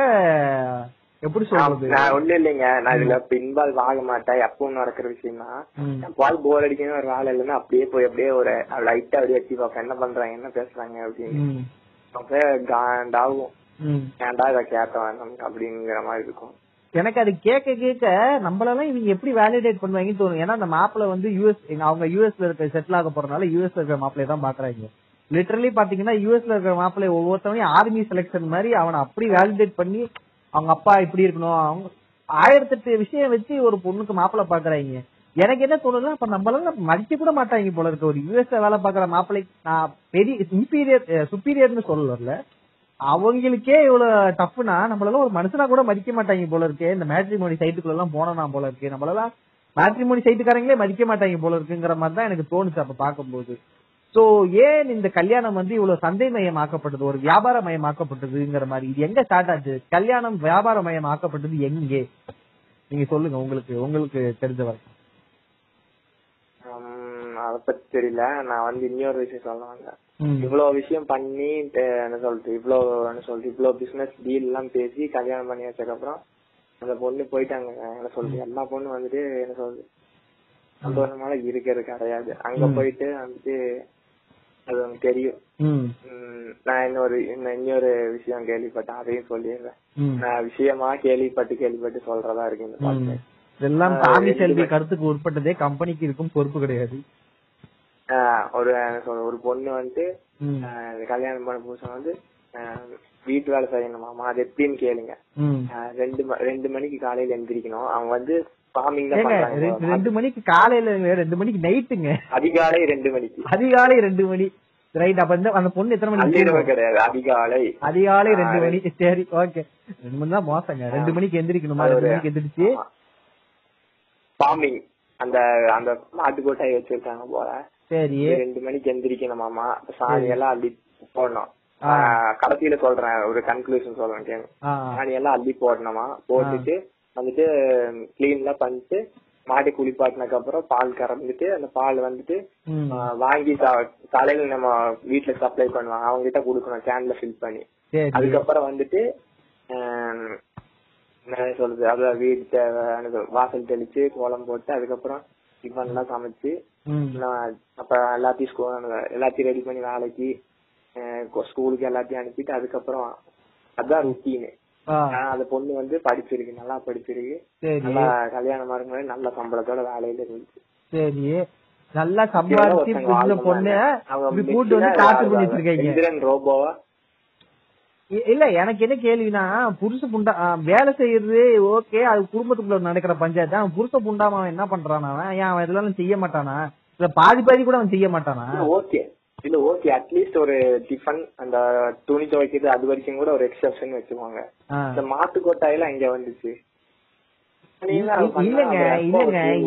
எப்படி சொல்றது? நான் ஒண்ணு இல்லைங்க. நான் இதுல இன்வால்வ் ஆக மாட்டேன். எப்பவும் நடக்கிற விஷயம் தான் ம். எப்பாவது போர் அடிக்கணும் ஒரு வேலை இல்லைன்னா அப்படியே போய் அப்படியே ஒரு லைட்டா அப்படியே எட்டி பார்ப்பேன். என்ன பண்றாங்க என்ன பேசுறாங்க அப்படின்னு. அப்படியே காண்டாகும். ஏன்டா இதை நமக்கு அப்படிங்கிற மாதிரி இருக்கும். எனக்கு அது கேட்க கேட்க நம்மளெல்லாம் இவங்க எப்படி வேலிடேட் பண்ணுவாங்கன்னு தோணும். ஏன்னா அந்த மாப்பிள்ள வந்து யூஎஸ் அவங்க யூஎஸ்ல இருக்க செட்டில் ஆக போறதுனால யூஎஸ்ல இருக்கிற மாப்பிளைய தான் பாக்குறாங்க. லிட்டரலி பாத்தீங்கன்னா யூஎஸ்ல இருக்கிற மாப்பிள்ளை ஒவ்வொருத்தவனையும் ஆர்மி செலெக்ஷன் மாதிரி அவனை அப்படி வேலிடேட் பண்ணி அவங்க அப்பா இப்படி இருக்கணும் அவங்க ஆயிரத்தெட்டு விஷயம் வச்சு ஒரு பொண்ணுக்கு மாப்பிள்ளை பாக்குறாங்க. எனக்கு என்ன தோணுதுன்னா அப்ப நம்மளால மதிக்க கூட மாட்டாங்க போல இருக்க. ஒரு யூஎஸ்ல வேலை பாக்குற மாப்பிள்ளை நான் பெரிய இன்பீரியர் சுப்பீரியர்னு சொல்ல வரல அவங்களுக்கே இவ்வளவு டஃப்னா நம்மளால ஒரு மனுஷனா கூட மதிக்க மாட்டாங்க போல இருக்கு. இந்த மேட்ரிமோனி சைட்டுக்குள்ள எல்லாம் போனா போல இருக்கு. நம்மளால மேட்ரிமோனி சைட்டுக்காரங்களே மதிக்க மாட்டாங்க போல இருக்குங்கிற மாதிரி தான் எனக்கு தோணுச்சு அப்ப பார்க்கும்போது. சோ ஏன் இந்த கல்யாணம் வந்து இவ்வளவு சந்தை மயமாக்கப்பட்டது ஒரு வியாபார மயமாக்கப்பட்டதுங்கிற மாதிரி. இது எங்க ஸ்டார்ட் ஆச்சு? கல்யாணம் வியாபார மயமாக்கப்பட்டது எங்கே? நீங்க சொல்லுங்க உங்களுக்கு உங்களுக்கு தெரிஞ்ச வரைக்கும். அத பத்தி தெரியல. நான் வந்து இன்னொரு விஷயம் சொல்ல வந்தேன். ம். இவ்வளவு விஷயம் பண்ணி என்ன சொல்றது இவ்வளவு என்ன சொல்றது இவ்வளவு பிசினஸ் டீல் எல்லாம் பேசி கல்யாணம் பண்ணி வச்சதுக்கு அப்புறம் அந்த பொண்ணு போயிட்டாங்க. என்ன சொல்றது எல்லா பொண்ணு வந்துட்டு என்ன சொல்றது சந்தோஷமால இருக்கிறது கிடையாது. அங்க போயிட்டு வந்துட்டு அது உங்களுக்கு தெரியும். நான் இன்னொரு இன்னொரு விஷயம் கேள்விப்பட்டேன். அதையும் சொல்லிடுறேன். நான் விஷயமா கேள்விப்பட்டு கேள்விப்பட்டு சொல்றதா இருக்கு இந்த. பாட்டு. இதெல்லாம். கருத்துக்கு உட்பட்டதே கம்பெனிக்கு இருக்கும் பொறுப்பு கிடையாது. ஒரு ஒரு பொண்ணு வந்துட்டு கல்யாணம் பண்ண புதுசா வந்து வீட்டு வேலை செய்யணுமாமா அது எப்படின்னு கேளுங்க. ரெண்டு ரெண்டு மணிக்கு காலையில எந்திரிக்கணும். அவங்க வந்து ரெண்டு- மணிக்கு காலையில ரெண்டு மணிக்கு நைட்டுங்க. அதிகாலை ரெண்டு மணிக்கு அதிகாலை ரெண்டு மணி. ரைட் அப்ப இந்த அந்த பொண்ணு எத்தனை மணிக்கு? கிடையாது. அதிகாலை. அதிகாலை ரெண்டு ஆ, மணி. சரி ஓகே ரெண்டு மணி தான் மோசங்க. ரெண்டு மணிக்கு எந்திரிக்கணுமா? ரெண்டு மணிக்கு எந்திரிச்சு? ஃபார்மிங் அந்த அந்த மாட்டு கொட்டாய் வச்சிருக்காங்க போல. சரி. ரெண்டு மணிக்கு எந்திரிக்கணுமாமா சாணி எல்லாம் அள்ளி போடணும். கடைசியில சொல்றேன் ஒரு கன்க்ளூஷன் சொல்றேன் கேங்க சாணி எல்லாம் அள்ளி போடணுமா போட்டுட்டு வந்துட்டு கிளீன் எல்லாம் பண்ணிட்டு மாடி குளிப்பாட்டினதுக்கு அப்புறம் பால் கறந்துட்டு அந்த பால் வந்துட்டு வாங்கி காலையில நம்ம வீட்டுல சப்ளை பண்ணுவாங்க. அவங்க கிட்ட கொடுக்கணும் கேன்ல ஃபில் பண்ணி. அதுக்கப்புறம் வந்துட்டு என்ன சொல்றது அதான் வீடு தேவை வாசல் தெளிச்சு கோலம் போட்டு அதுக்கப்புறம் டிஃபன் எல்லாம் சமைச்சு அப்ப எல்லாத்தையும் எல்லாத்தையும் ரெடி பண்ணி வேலைக்கு ஸ்கூலுக்கு எல்லாத்தையும் அனுப்பிட்டு அதுக்கப்புறம் அதான் ருட்டீனு அந்த பொண்ணு வந்து படிச்சிருக்கு நல்லா படிச்சிருக்கு சரி நல்லா கல்யாணம் ஆகும்போது நல்ல சம்பளத்தோட வேலையில இருந்துச்சு சரி நல்லா சம்பாதிச்சு. பொண்ணு அவங்க கூட்டு வந்து மிஷினா டார்ச்சர் பண்ணி வாழ்ந்தாங்க. வச்சிருக்கீங்க இந்திரன் ரோபோவா இல்ல எனக்கு என்ன கேள்வினா புருஷ புண்டா வேலை செய்யறது ஓகே அது குடும்பத்துக்குள்ள நடக்கிற பஞ்சாயத்து. அவன் புருஷ புண்டாம அவன் என்ன பண்றான் அவன்? ஏன் அவன் இதெல்லாம் செய்ய மாட்டானா? இல்ல பாதி பாதி கூட அவன் செய்ய மாட்டானா? ஓகே. இல்ல ஓகே. அட்லீஸ்ட் ஒரு டிஃபன் அந்த துணி துவைக்கிறது அது வரைக்கும் கூட ஒரு எக்ஸப்ஷன் வச்சுக்கோங்க. இந்த மாட்டு கொட்டாயெல்லாம் இங்க வந்துச்சு. இல்லங்க இல்லங்க?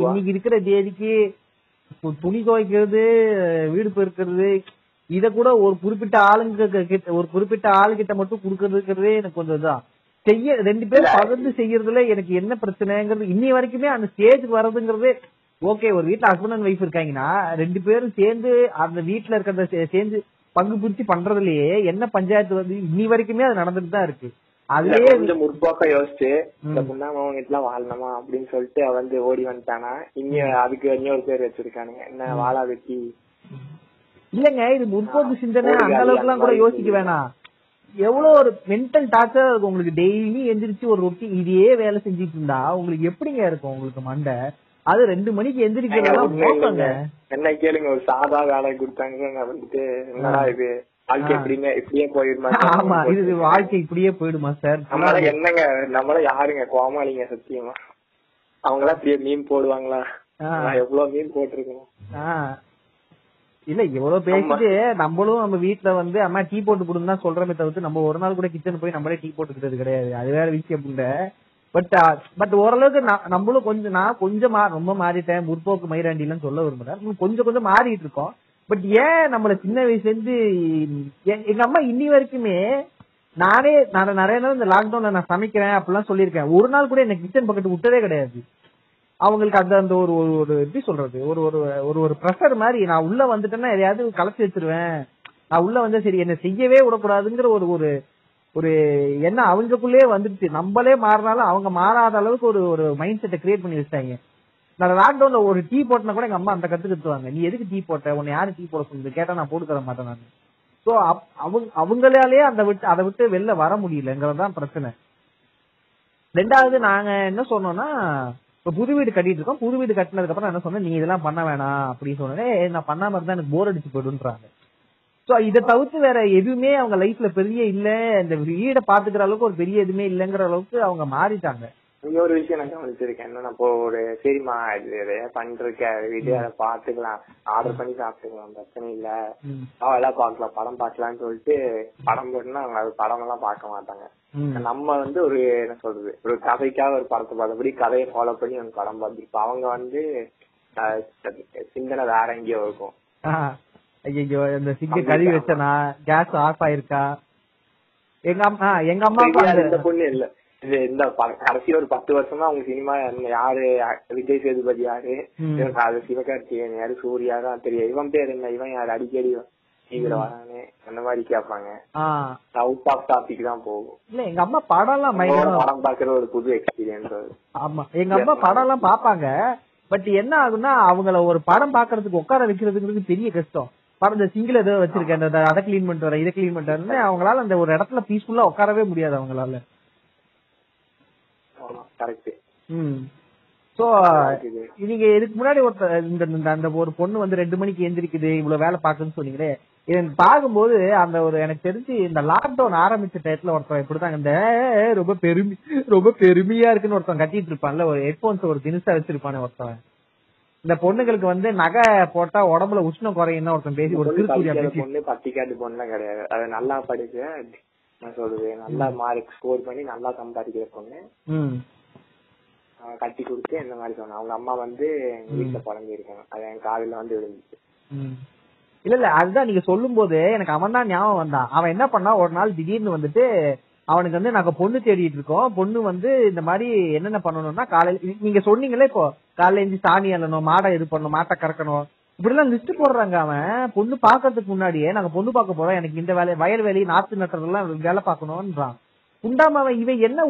இன்னைக்கு இருக்கிற தேதிக்கு துணி துவைக்கிறது வீடு பெருக்கிறது இத கூட ஒரு குறிப்பிட்ட ஆளுங்க ஒரு குறிப்பிட்ட ஆளுகிட்ட மட்டும் குடுக்கறதுங்கிறதே எனக்கு கொஞ்சம் இதான். செய்ய ரெண்டு பேரும் பகிர்ந்து செய்யறதுல எனக்கு என்ன பிரச்சனைங்கிறது இன்னி வரைக்குமே அந்த ஸ்டேஜுக்கு வர்றதுங்கிறதே ஓகே ஒரு வீட்ல ஹஸ்பண்ட் அண்ட் ஒய்ஃப் இருக்காங்கன்னா ரெண்டு பேரும் சேர்ந்து அந்த வீட்ல இருக்கிறத சேர்ந்து பங்கு பிரிச்சு பண்றதுலயே என்ன பஞ்சாயத்து வந்து இன்னி வரைக்குமே அது நடந்துட்டு தான் இருக்கு. அதுலயே கொஞ்சம் முற்போக்க யோசிச்சு இந்த முன்னாமவங்க எல்லாம் வாழணுமா அப்படின்னு சொல்லிட்டு வந்து ஓடி வந்துட்டானா. இனி அதுக்கு இன்னொரு பேர் வச்சிருக்கானுங்க. என்ன வாழா வெட்டி இல்லங்க இது முற்போக்கு சிந்தனை. அந்த அளவுக்கு எல்லாம் கூட யோசிக்க வேணாம். எவ்வளவு ஒரு மென்டல் டார்ச்சர் இருக்கும் உங்களுக்கு. டெய்லி எந்திரிச்சு ஒரு ரொட்டி இதையே வேலை செஞ்சுட்டு இருந்தா உங்களுக்கு எப்படிங்க இருக்கும் உங்களுக்கு மண்டை? அது ரெண்டு மணிக்கு எந்திரிக்கிறதெல்லாம். என்ன கேளுங்க ஒரு சாதா வேலை கொடுத்தாங்க வந்துட்டு என்னடா இது? வாழ்க்கை எப்படியுமே இப்படியே போயிருமா ஆமா இது வாழ்க்கை இப்படியே போயிடுமா சார்? நம்மள என்னங்க நம்மள யாருங்க? கோமாளிங்க சத்தியமா. அவங்க எல்லாம் மீன் போடுவாங்களா? எவ்வளவு மீன் போட்டிருக்கேன். ஆ. இல்ல இவ்வளவு பேசிட்டு நம்மளும் நம்ம வீட்ல வந்து அம்மா டீ போட்டு கொடுன்னு தான் சொல்றமே தவிர்த்து நம்ம ஒரு நாள் கூட கிச்சன் போய் நம்மளே டீ போட்டுக்கிட்டது கிடையாது. அது வேற விஷயம் இல்ல. பட் பட் ஓரளவுக்கு ந- நம்மளும் கொஞ்சம் நான் கொஞ்சம் ரொம்ப மாறிட்டேன். முற்போக்கு மயிராண்டி எல்லாம் சொல்ல விரும்புறேன். கொஞ்சம் கொஞ்சம் மாறிட்டு இருக்கோம். பட் ஏன் நம்மள சின்ன வயசுல இருந்து எங்க அம்மா இன்னி வரைக்குமே நானே நான் நிறைய நாள் இந்த லாக்டவுன்ல நான் சமைக்கிறேன் அப்படிலாம் சொல்லியிருக்கேன். ஒரு நாள் கூட எனக்கு கிச்சன் பக்கெட் விட்டதே கிடையாது. அவங்களுக்கு அந்த அந்த ஒரு ஒரு ஒரு எப்படி சொல்றது? ஒரு ஒரு ஒரு ஒரு ப்ரெஷர் மாதிரி நான் உள்ள வந்துட்டேன்னா எதையாவது கலைச்சி வச்சிருவேன். நான் உள்ள வந்து சரி என்ன செய்யவே விடக்கூடாதுங்கிற ஒரு ஒரு ஒரு என்ன அவங்களுக்குள்ளேயே வந்துடுச்சு. நம்மளே மாறினாலும் அவங்க மாறாத அளவுக்கு ஒரு ஒரு மைண்ட் செட்டை கிரியேட் பண்ணி வச்சிட்டாங்க. நான் லாக்டவுன்ல ஒரு டீ போட்டனா கூட எங்க அம்மா அந்த கத்து கத்துவாங்க நீ எதுக்கு டீ போட்ட? உன்னை யாரு டீ போட சொல்லுது கேட்டா நான் போட்டு தர மாட்டேன் நான். சோ அவங்க அவங்களாலேயே அந்த விட்டு அதை விட்டு வெளில வர முடியலங்கிறது தான் பிரச்சனை. ரெண்டாவது நாங்க என்ன சொன்னோம்னா இப்ப புது வீடு கட்டிட்டு இருக்கோம். புது வீடு கட்டினதுக்கு அப்புறம் நான் என்ன சொன்னேன் நீ இதெல்லாம் பண்ண வேணாம் அப்படின்னு சொன்னே நான் பண்ணாம இருந்தா எனக்கு போர் அடிச்சு போயிடுன்றாங்க சோ இதை தவிர்த்து வேற எதுவுமே அவங்க லைஃப்ல பெரிய இல்ல. இந்த வீடை பாத்துக்கிற அளவுக்கு ஒரு பெரிய எதுவுமே இல்லைங்கிற அளவுக்கு அவங்க மாறிட்டாங்க. இன்னொரு விஷயம் நான் கவனிச்சிருக்கேன். என்னன்னா இப்போ ஒரு சரிம்மா இது இதைய பண்ணிருக்க வீடு அதை பாத்துக்கலாம் ஆர்டர் பண்ணி சாப்பிட்டுக்கலாம். பிரச்சனை இல்ல. ம். அவெல்லாம் பாக்கலாம் படம் பாக்கலாம்னு சொல்லிட்டு படம் போட்டுனா அவங்க அது படம் எல்லாம் பார்க்க மாட்டாங்க. நம்ம வந்து ஒரு என்ன சொல்றது ஒரு கதைக்காக ஒரு படத்தை பார்த்தபடி கதையை ஃபாலோ பண்ணி அவங்க படம் பார்த்துருப்போம் அவங்க வந்து சிந்தனை வேற எங்கேயோ இருக்கும். ஐயோ இந்த சிங்க கழுவி வச்சனா? கேஸ் ஆஃப் ஆயிருக்கா? எங்க அம்மா எங்க இந்த பொண்ணு இல்ல. இது இந்த ப- கடைசி ஒரு பத்து வருஷமா அவங்க சினிமா யாரு விஜய் சேதுபதி யாரு? அது சிவகார்த்திகேயன் யாரு? சூர்யா தான் தெரியும் இவன் பேர் என்ன? இவன் யாரு? அடிக்கடி டிவில வரானே. அந்த மாதிரி கேட்பாங்க. ஆ. அவுட் ஆஃப் டாபிக் தான் போகும். இல்ல எங்க அம்மா படம் எல்லாம் படம் பாக்குற ஒரு புது எக்ஸ்பீரியன்ஸ் ஆமா. எங்க அம்மா படம் எல்லாம் பாப்பாங்க பட் என்ன ஆகும்னா அவங்கள ஒரு படம் பாக்குறதுக்கு உட்கார வைக்கிறதுங்கிறது பெரிய கஷ்டம். படம் இந்த சிங்கிள் ஏதோ வச்சிருக்கேன். அதை கிளீன் பண்ணிட்டு வரேன் இதை கிளீன் பண்ணிட்டு வரேன்னு அவங்களால அந்த ஒரு இடத்துல பீஸ்ஃபுல்லா உட்காரவே முடியாது அவங்களால. கரெக்ட் சோ நீங்க இதுக்கு முன்னாடி ஒருத்தர் இந்த அந்த ஒரு பொண்ணு வந்து ரெண்டு மணிக்கு எந்திரிக்குது இவ்வளவு வேலை பாக்குதுன்னு சொன்னீங்களே. பார்க்கும்போது அந்த ஒரு எனக்கு தெரிஞ்சு இந்த லாக்டவுன் ஆரம்பிச்ச டயத்துல ஒருத்தன் இப்படிதான் இந்த "ஏய், ரொம்ப பெருமை ரொம்ப பெருமையா இருக்குன்னு ஒருத்தன் கட்டிட்டு இருப்பான்ல ஒரு ஹெட்போன்ஸ் ஒரு தினுசா வச்சிருப்பானே ஒருத்தன். இந்த பொண்ணுங்களுக்கு வந்து நகை போட்டா உடம்புல உஷ்ணம் குறையும் ஒருத்தன் பேசி ஒரு திருப்பூரியா பேசி. பொண்ணு பட்டிக்காட்டு பொண்ணுலாம் கிடையாது. அது நல்லா படிச்சு என்ன சொல்றது நல்லா மார்க் ஸ்கோர் பண்ணி நல்லா சம்பாதிக்கிற பொண்ணு. கட்டி கொடுத்து இந்த மாதிரி சொன்னான் அவங்க அம்மா வந்து எங்க வீட்டுல புலம்பி இருக்காங்க அது என் காதுல வந்து விழுந்துச்சு. இல்ல இல்ல அதுதான் நீங்க சொல்லும் போது எனக்கு அவன் தான் ஞாபகம் வந்தான் அவன் என்ன பண்ணா ஒரு நாள் திடீர்னு வந்துட்டு அவனுக்கு வந்து நாங்க பொண்ணு தேடிட்டு இருக்கோம். பொண்ணு வந்து இந்த மாதிரி என்னென்ன பண்ணணும்னா காலையில நீங்க சொன்னீங்களே இப்போ காலையில எழுந்து சாணி அள்ளணும் மாடை இது பண்ணணும் மாட்டை கறக்கணும். இப்படி எல்லாம் லிஸ்ட் போடுறாங்க அவன். பொண்ணு பாக்குறதுக்கு முன்னாடியே நாங்க பொண்ணு பார்க்க போறோம். எனக்கு இந்த வேலை வயல் வேலி நாத்து நட்டுறதெல்லாம் வேலை பார்க்கணும்ன்றான். உண்டாம அவன் இவன் என்ன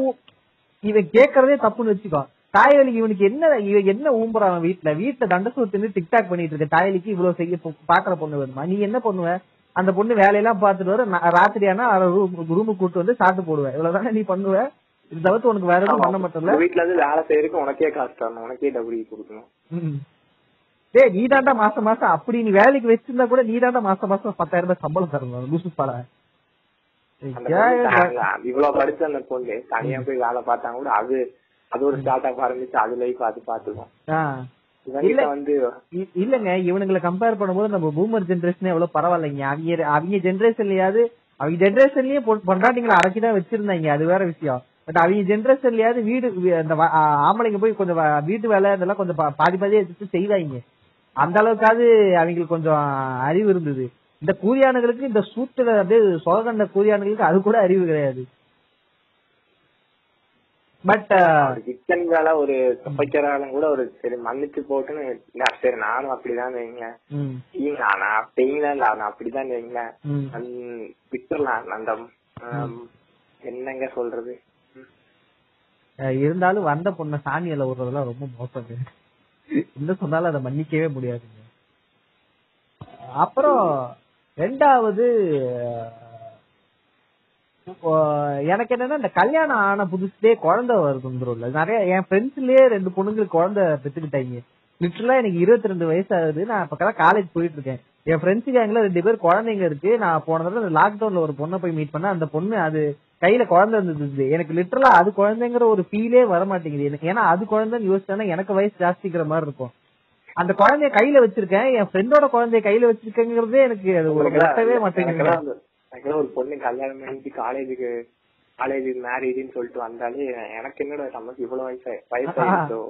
இவன் கேக்குறதே தப்புன்னு வச்சுக்கோ. தாய்வலிக்கு இவனுக்கு என்ன இவன் என்ன ஊம்புறான் அவன் வீட்டுல? வீட்டுல தண்டசோறு தின்னு டிக்டாக் பண்ணிட்டு இருக்க. தாய்வலிக்கு இவ்வளவு செய்ய பாக்குற பொண்ணு வேணுமா? நீ என்ன பண்ணுவ? அந்த பொண்ணு வேலையெல்லாம் பார்த்துட்டு வர ராத்திரி ஆனா ரூமுக்கு கூட்டு வந்து சாப்பிட்டு போடுவ. இவ்வளவுதானே நீ பண்ணுவ? இது தவிர்த்து உனக்கு வேற எதுவும் பண்ண மாட்டல உங்க வீட்டுல இருந்து வேலை செய்யறதுக்கு உனக்கே காசு தரணும். உனக்கே டபுள் கொடுக்கணும். டேய் நீ தாண்டா மாசம் மாசம் அப்படி நீ வேலைக்கு வச்சிருந்தா கூட நீ தாண்டா மாசம் மாசம் பத்தாயிரம் ரூபாய் சம்பளம் தரணும். லூசு பாடா இவ்வளவு படிச்ச அந்த பொண்ணு தனியா போய் வேலை பார்த்தாங்க கூட அது அது ஒரு ஸ்டார்ட் அப் ஆரம்பிச்சு அது லைஃப் அது பாத்துக்கும் இல்லங்க இவனுங்களை கம்பேர் பண்ணும்போது நம்ம பூமர் ஜெனரேஷன் எவ்வளவு பரவாயில்லைங்க. அவங்க அவங்க ஜெனரேஷன்லயாவது அவங்க ஜெனரேஷன்லயே பொண்டாட்டிங்களை அடக்கிதான் வச்சிருந்தாங்க. அது வேற விஷயம். பட் அவங்க ஜெனரேஷன்லயாவது வீடு அந்த ஆம்பளைங்க போய் கொஞ்சம் வீட்டு வேலை இதெல்லாம் கொஞ்சம் பாதி பாதியா எடுத்து செய்வாங்க. அந்த அளவுக்காவது அவங்களுக்கு கொஞ்சம் அறிவு இருந்தது. இந்த கூலியானுங்களுக்கு இந்த சூத்துல அப்படியே சொகண்ட கூலியானுங்களுக்கு அது கூட அறிவு கிடையாது. பட் கிச்சன் வேலை ஒரு வேலை கூட ஒரு சரி மன்னிச்சு போட்டுன்னு சரி நானும் அப்படிதான் வைங்களேன். நான்? அப்படிங்களா இல்ல நான் அப்படிதான் வைங்களேன். விட்டுறலாம் அந்த என்னங்க சொல்றது? இருந்தாலும் வந்த பொண்ண சாணியில விடுறதெல்லாம் ரொம்ப மோசங்க. என்ன சொன்னாலும் அதை மன்னிக்கவே முடியாதுங்க. அப்புறம் ரெண்டாவது எனக்கு என்னன்னா இந்த கல்யாணம் ஆன புதுசுலயே குழந்தை வருதுன்றோம்ல நிறைய என் ஃப்ரெண்ட்ஸ்லயே ரெண்டு பொண்ணுங்களுக்கு குழந்தை பெத்துக்கிட்டாங்க லிட்டரலா எனக்கு இருபத்தி ரெண்டு வயசு ஆகுது. நான் இப்ப காலேஜ் போயிட்டு இருக்கேன் என் ஃப்ரெண்ட்ஸ் கேங்ல ரெண்டு பேர் குழந்தைங்க இருக்கு. நான் போன தடவை லாக்டவுன்ல ஒரு பொண்ணை போய் மீட் பண்ண அந்த பொண்ணு அது கையில குழந்தை இருந்தது. எனக்கு லிட்டரலா அது குழந்தைங்கிற ஒரு ஃபீலே வர மாட்டேங்குது எனக்கு ஏன்னா அது குழந்தைன்னு யோசிச்சேன்னா எனக்கு வயசு ஜாஸ்திக்கிற மாதிரி இருக்கும். அந்த குழந்தைய கையில வச்சிருக்கேன். என் ஃப்ரெண்டோட குழந்தைய கையில வச்சிருக்கேங்கிறதே எனக்கு அது ஒரு கட்டவே மாட்டேங்குது. ஒரு பொண்ணு கல்யாணம் பண்ணிட்டு காலேஜுக்கு காலேஜ் மேரேஜ்னு சொல்லிட்டு வந்தாலே எனக்கு என்னோட நமக்கு இவ்வளவு வயசு வயசாயிடுச்சோ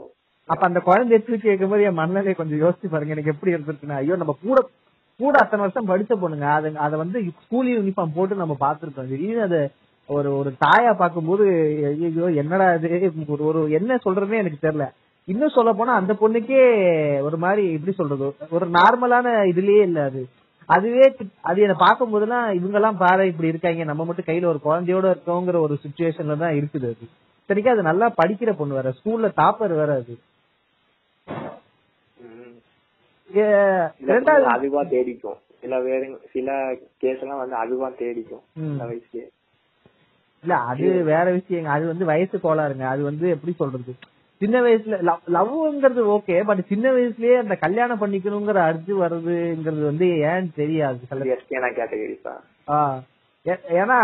அப்ப அந்த குழந்தை எப்படி கேட்கும் போது என் மனநிலை கொஞ்சம் யோசிச்சு பாருங்க. எனக்கு எப்படி இருந்திருக்குன்னா. ஐயோ நம்ம கூட கூட அத்தனை வருஷம் படிச்ச பொண்ணுங்க. அது அத வந்து ஸ்கூல் யூனிஃபார்ம் போட்டு நம்ம பாத்துருக்கோம் திடீர்னு அது ஒரு ஒரு தாயா பார்க்கும்போது ஐயோ என்னடா இது? ஒரு ஒரு என்ன சொல்றதுன்னே எனக்கு தெரியல. இன்னும் சொல்ல போனா அந்த பொண்ணுக்கே ஒரு மாதிரி எப்படி சொல்றது? ஒரு நார்மலான இதுலயே இல்ல அது. அதுவே அது என்ன பார்க்கும் போதெல்லாம் இவங்க எல்லாம் பாரு இப்படி இருக்காங்க. நம்ம மட்டும் கையில ஒரு குழந்தையோட இருக்கோங்கிற ஒரு சுச்சுவேஷன்ல தான் இருக்குது அது. சரிக்கா அது நல்லா படிக்கிற பொண்ணு வேற. ஸ்கூல்ல டாப்பர் வேற அது. அதுவா தேடிக்கும். சில பேரு சில கேஸ் எல்லாம் வந்து அதுவா தேடிக்கும். வயசுலயே. இல்ல அது வேற விஷயங்க. அது வந்து வயசு கோளாறுங்க. அது வந்து எப்படி சொல்றது? சின்ன வயசுல லவ்ங்கிறது ஓகே பட் சின்ன வயசுலயே அந்த கல்யாணம் பண்ணிக்கணுங்கிற அர்ஜு வருதுங்கிறது வந்து ஏன்னு தெரியாது? ஏன்னா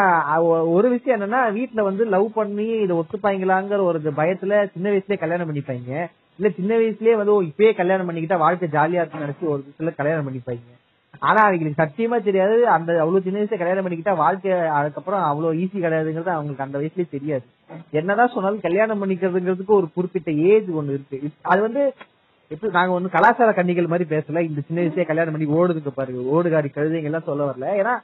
ஒரு விஷயம் என்னன்னா வீட்ல வந்து லவ் பண்ணி இதை ஒத்துப்பாங்களாங்கிற ஒரு பயத்துல சின்ன வயசுலயே கல்யாணம் பண்ணிப்பாங்க இல்ல சின்ன வயசுலயே வந்து இப்பயே கல்யாணம் பண்ணிக்கிட்டா வாழ்க்கை ஜாலியா இருக்குன்னு நினைச்சு ஒரு சில கல்யாணம் பண்ணிப்பாங்க ஆனா அவங்களுக்கு சத்தியமா தெரியாது. அந்த அவ்வளவு சின்ன வயசுல கல்யாணம் பண்ணிக்கிட்டா வாழ்க்கை அதுக்கப்புறம் அவ்வளவு ஈஸி கிடையாதுங்கிறது அவங்களுக்கு அந்த வயசுலயே தெரியாது. என்னதான் சொன்னாலும் கல்யாணம் பண்ணிக்கிறதுங்கிறதுக்கு ஒரு குறிப்பிட்ட ஏஜ் ஒண்ணு இருக்கு. அது வந்து எப்படி நாங்க வந்து கலாச்சார கன்னிகள் மாதிரி பேசல. இந்த சின்ன வயசுலயே கல்யாணம் பண்ணி ஓடுதுக்கு பாருங்க. ஓடுகாடி கழுதைங்க எல்லாம் சொல்ல வரல. ஏன்னா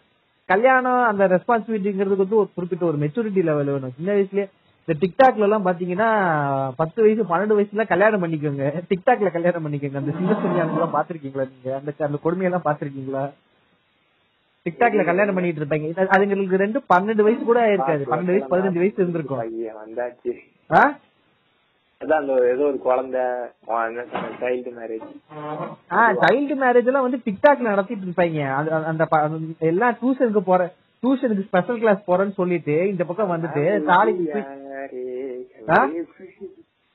கல்யாணம் அந்த ரெஸ்பான்சிபிலிட்டிங்கிறதுக்கு வந்து ஒரு குறிப்பிட்ட ஒரு மெச்சூரிட்டி லெவல் வேணும். சின்ன வயசுலயே இந்த டிக்டாக்ல எல்லாம் பாத்தீங்கன்னா பத்து வயசு பன்னெண்டு வயசுல கல்யாணம் பண்ணிக்கோங்க. டிக்டாக்ல கல்யாணம் பண்ணிக்கோங்க. அந்த சின்ன சின்ன எல்லாம் பாத்திருக்கீங்களா நீங்க? அந்த அந்த கொடுமையெல்லாம் பாத்திருக்கீங்களா? டிக்டாக்ல கல்யாணம் பண்ணிட்டு இருப்பாங்க. அதுங்களுக்கு ரெண்டு பன்னெண்டு வயசு கூட இருக்காது. பன்னெண்டு வயசு பதினஞ்சு வயசு இருந்திருக்கும். வந்தாச்சு. ஆ? அதான் அந்த ஏதோ ஒரு குழந்தை. சைல்டு மேரேஜ் ஆ சைல்டு மேரேஜ் எல்லாம் வந்து டிக்டாக்ல நடத்திட்டு இருப்பாங்க. அந்த எல்லாம் டியூஷனுக்கு போற டியூஷனுக்கு ஸ்பெஷல் கிளாஸ் போறேன்னு சொல்லிட்டு இந்த பக்கம் வந்துட்டு தாலி?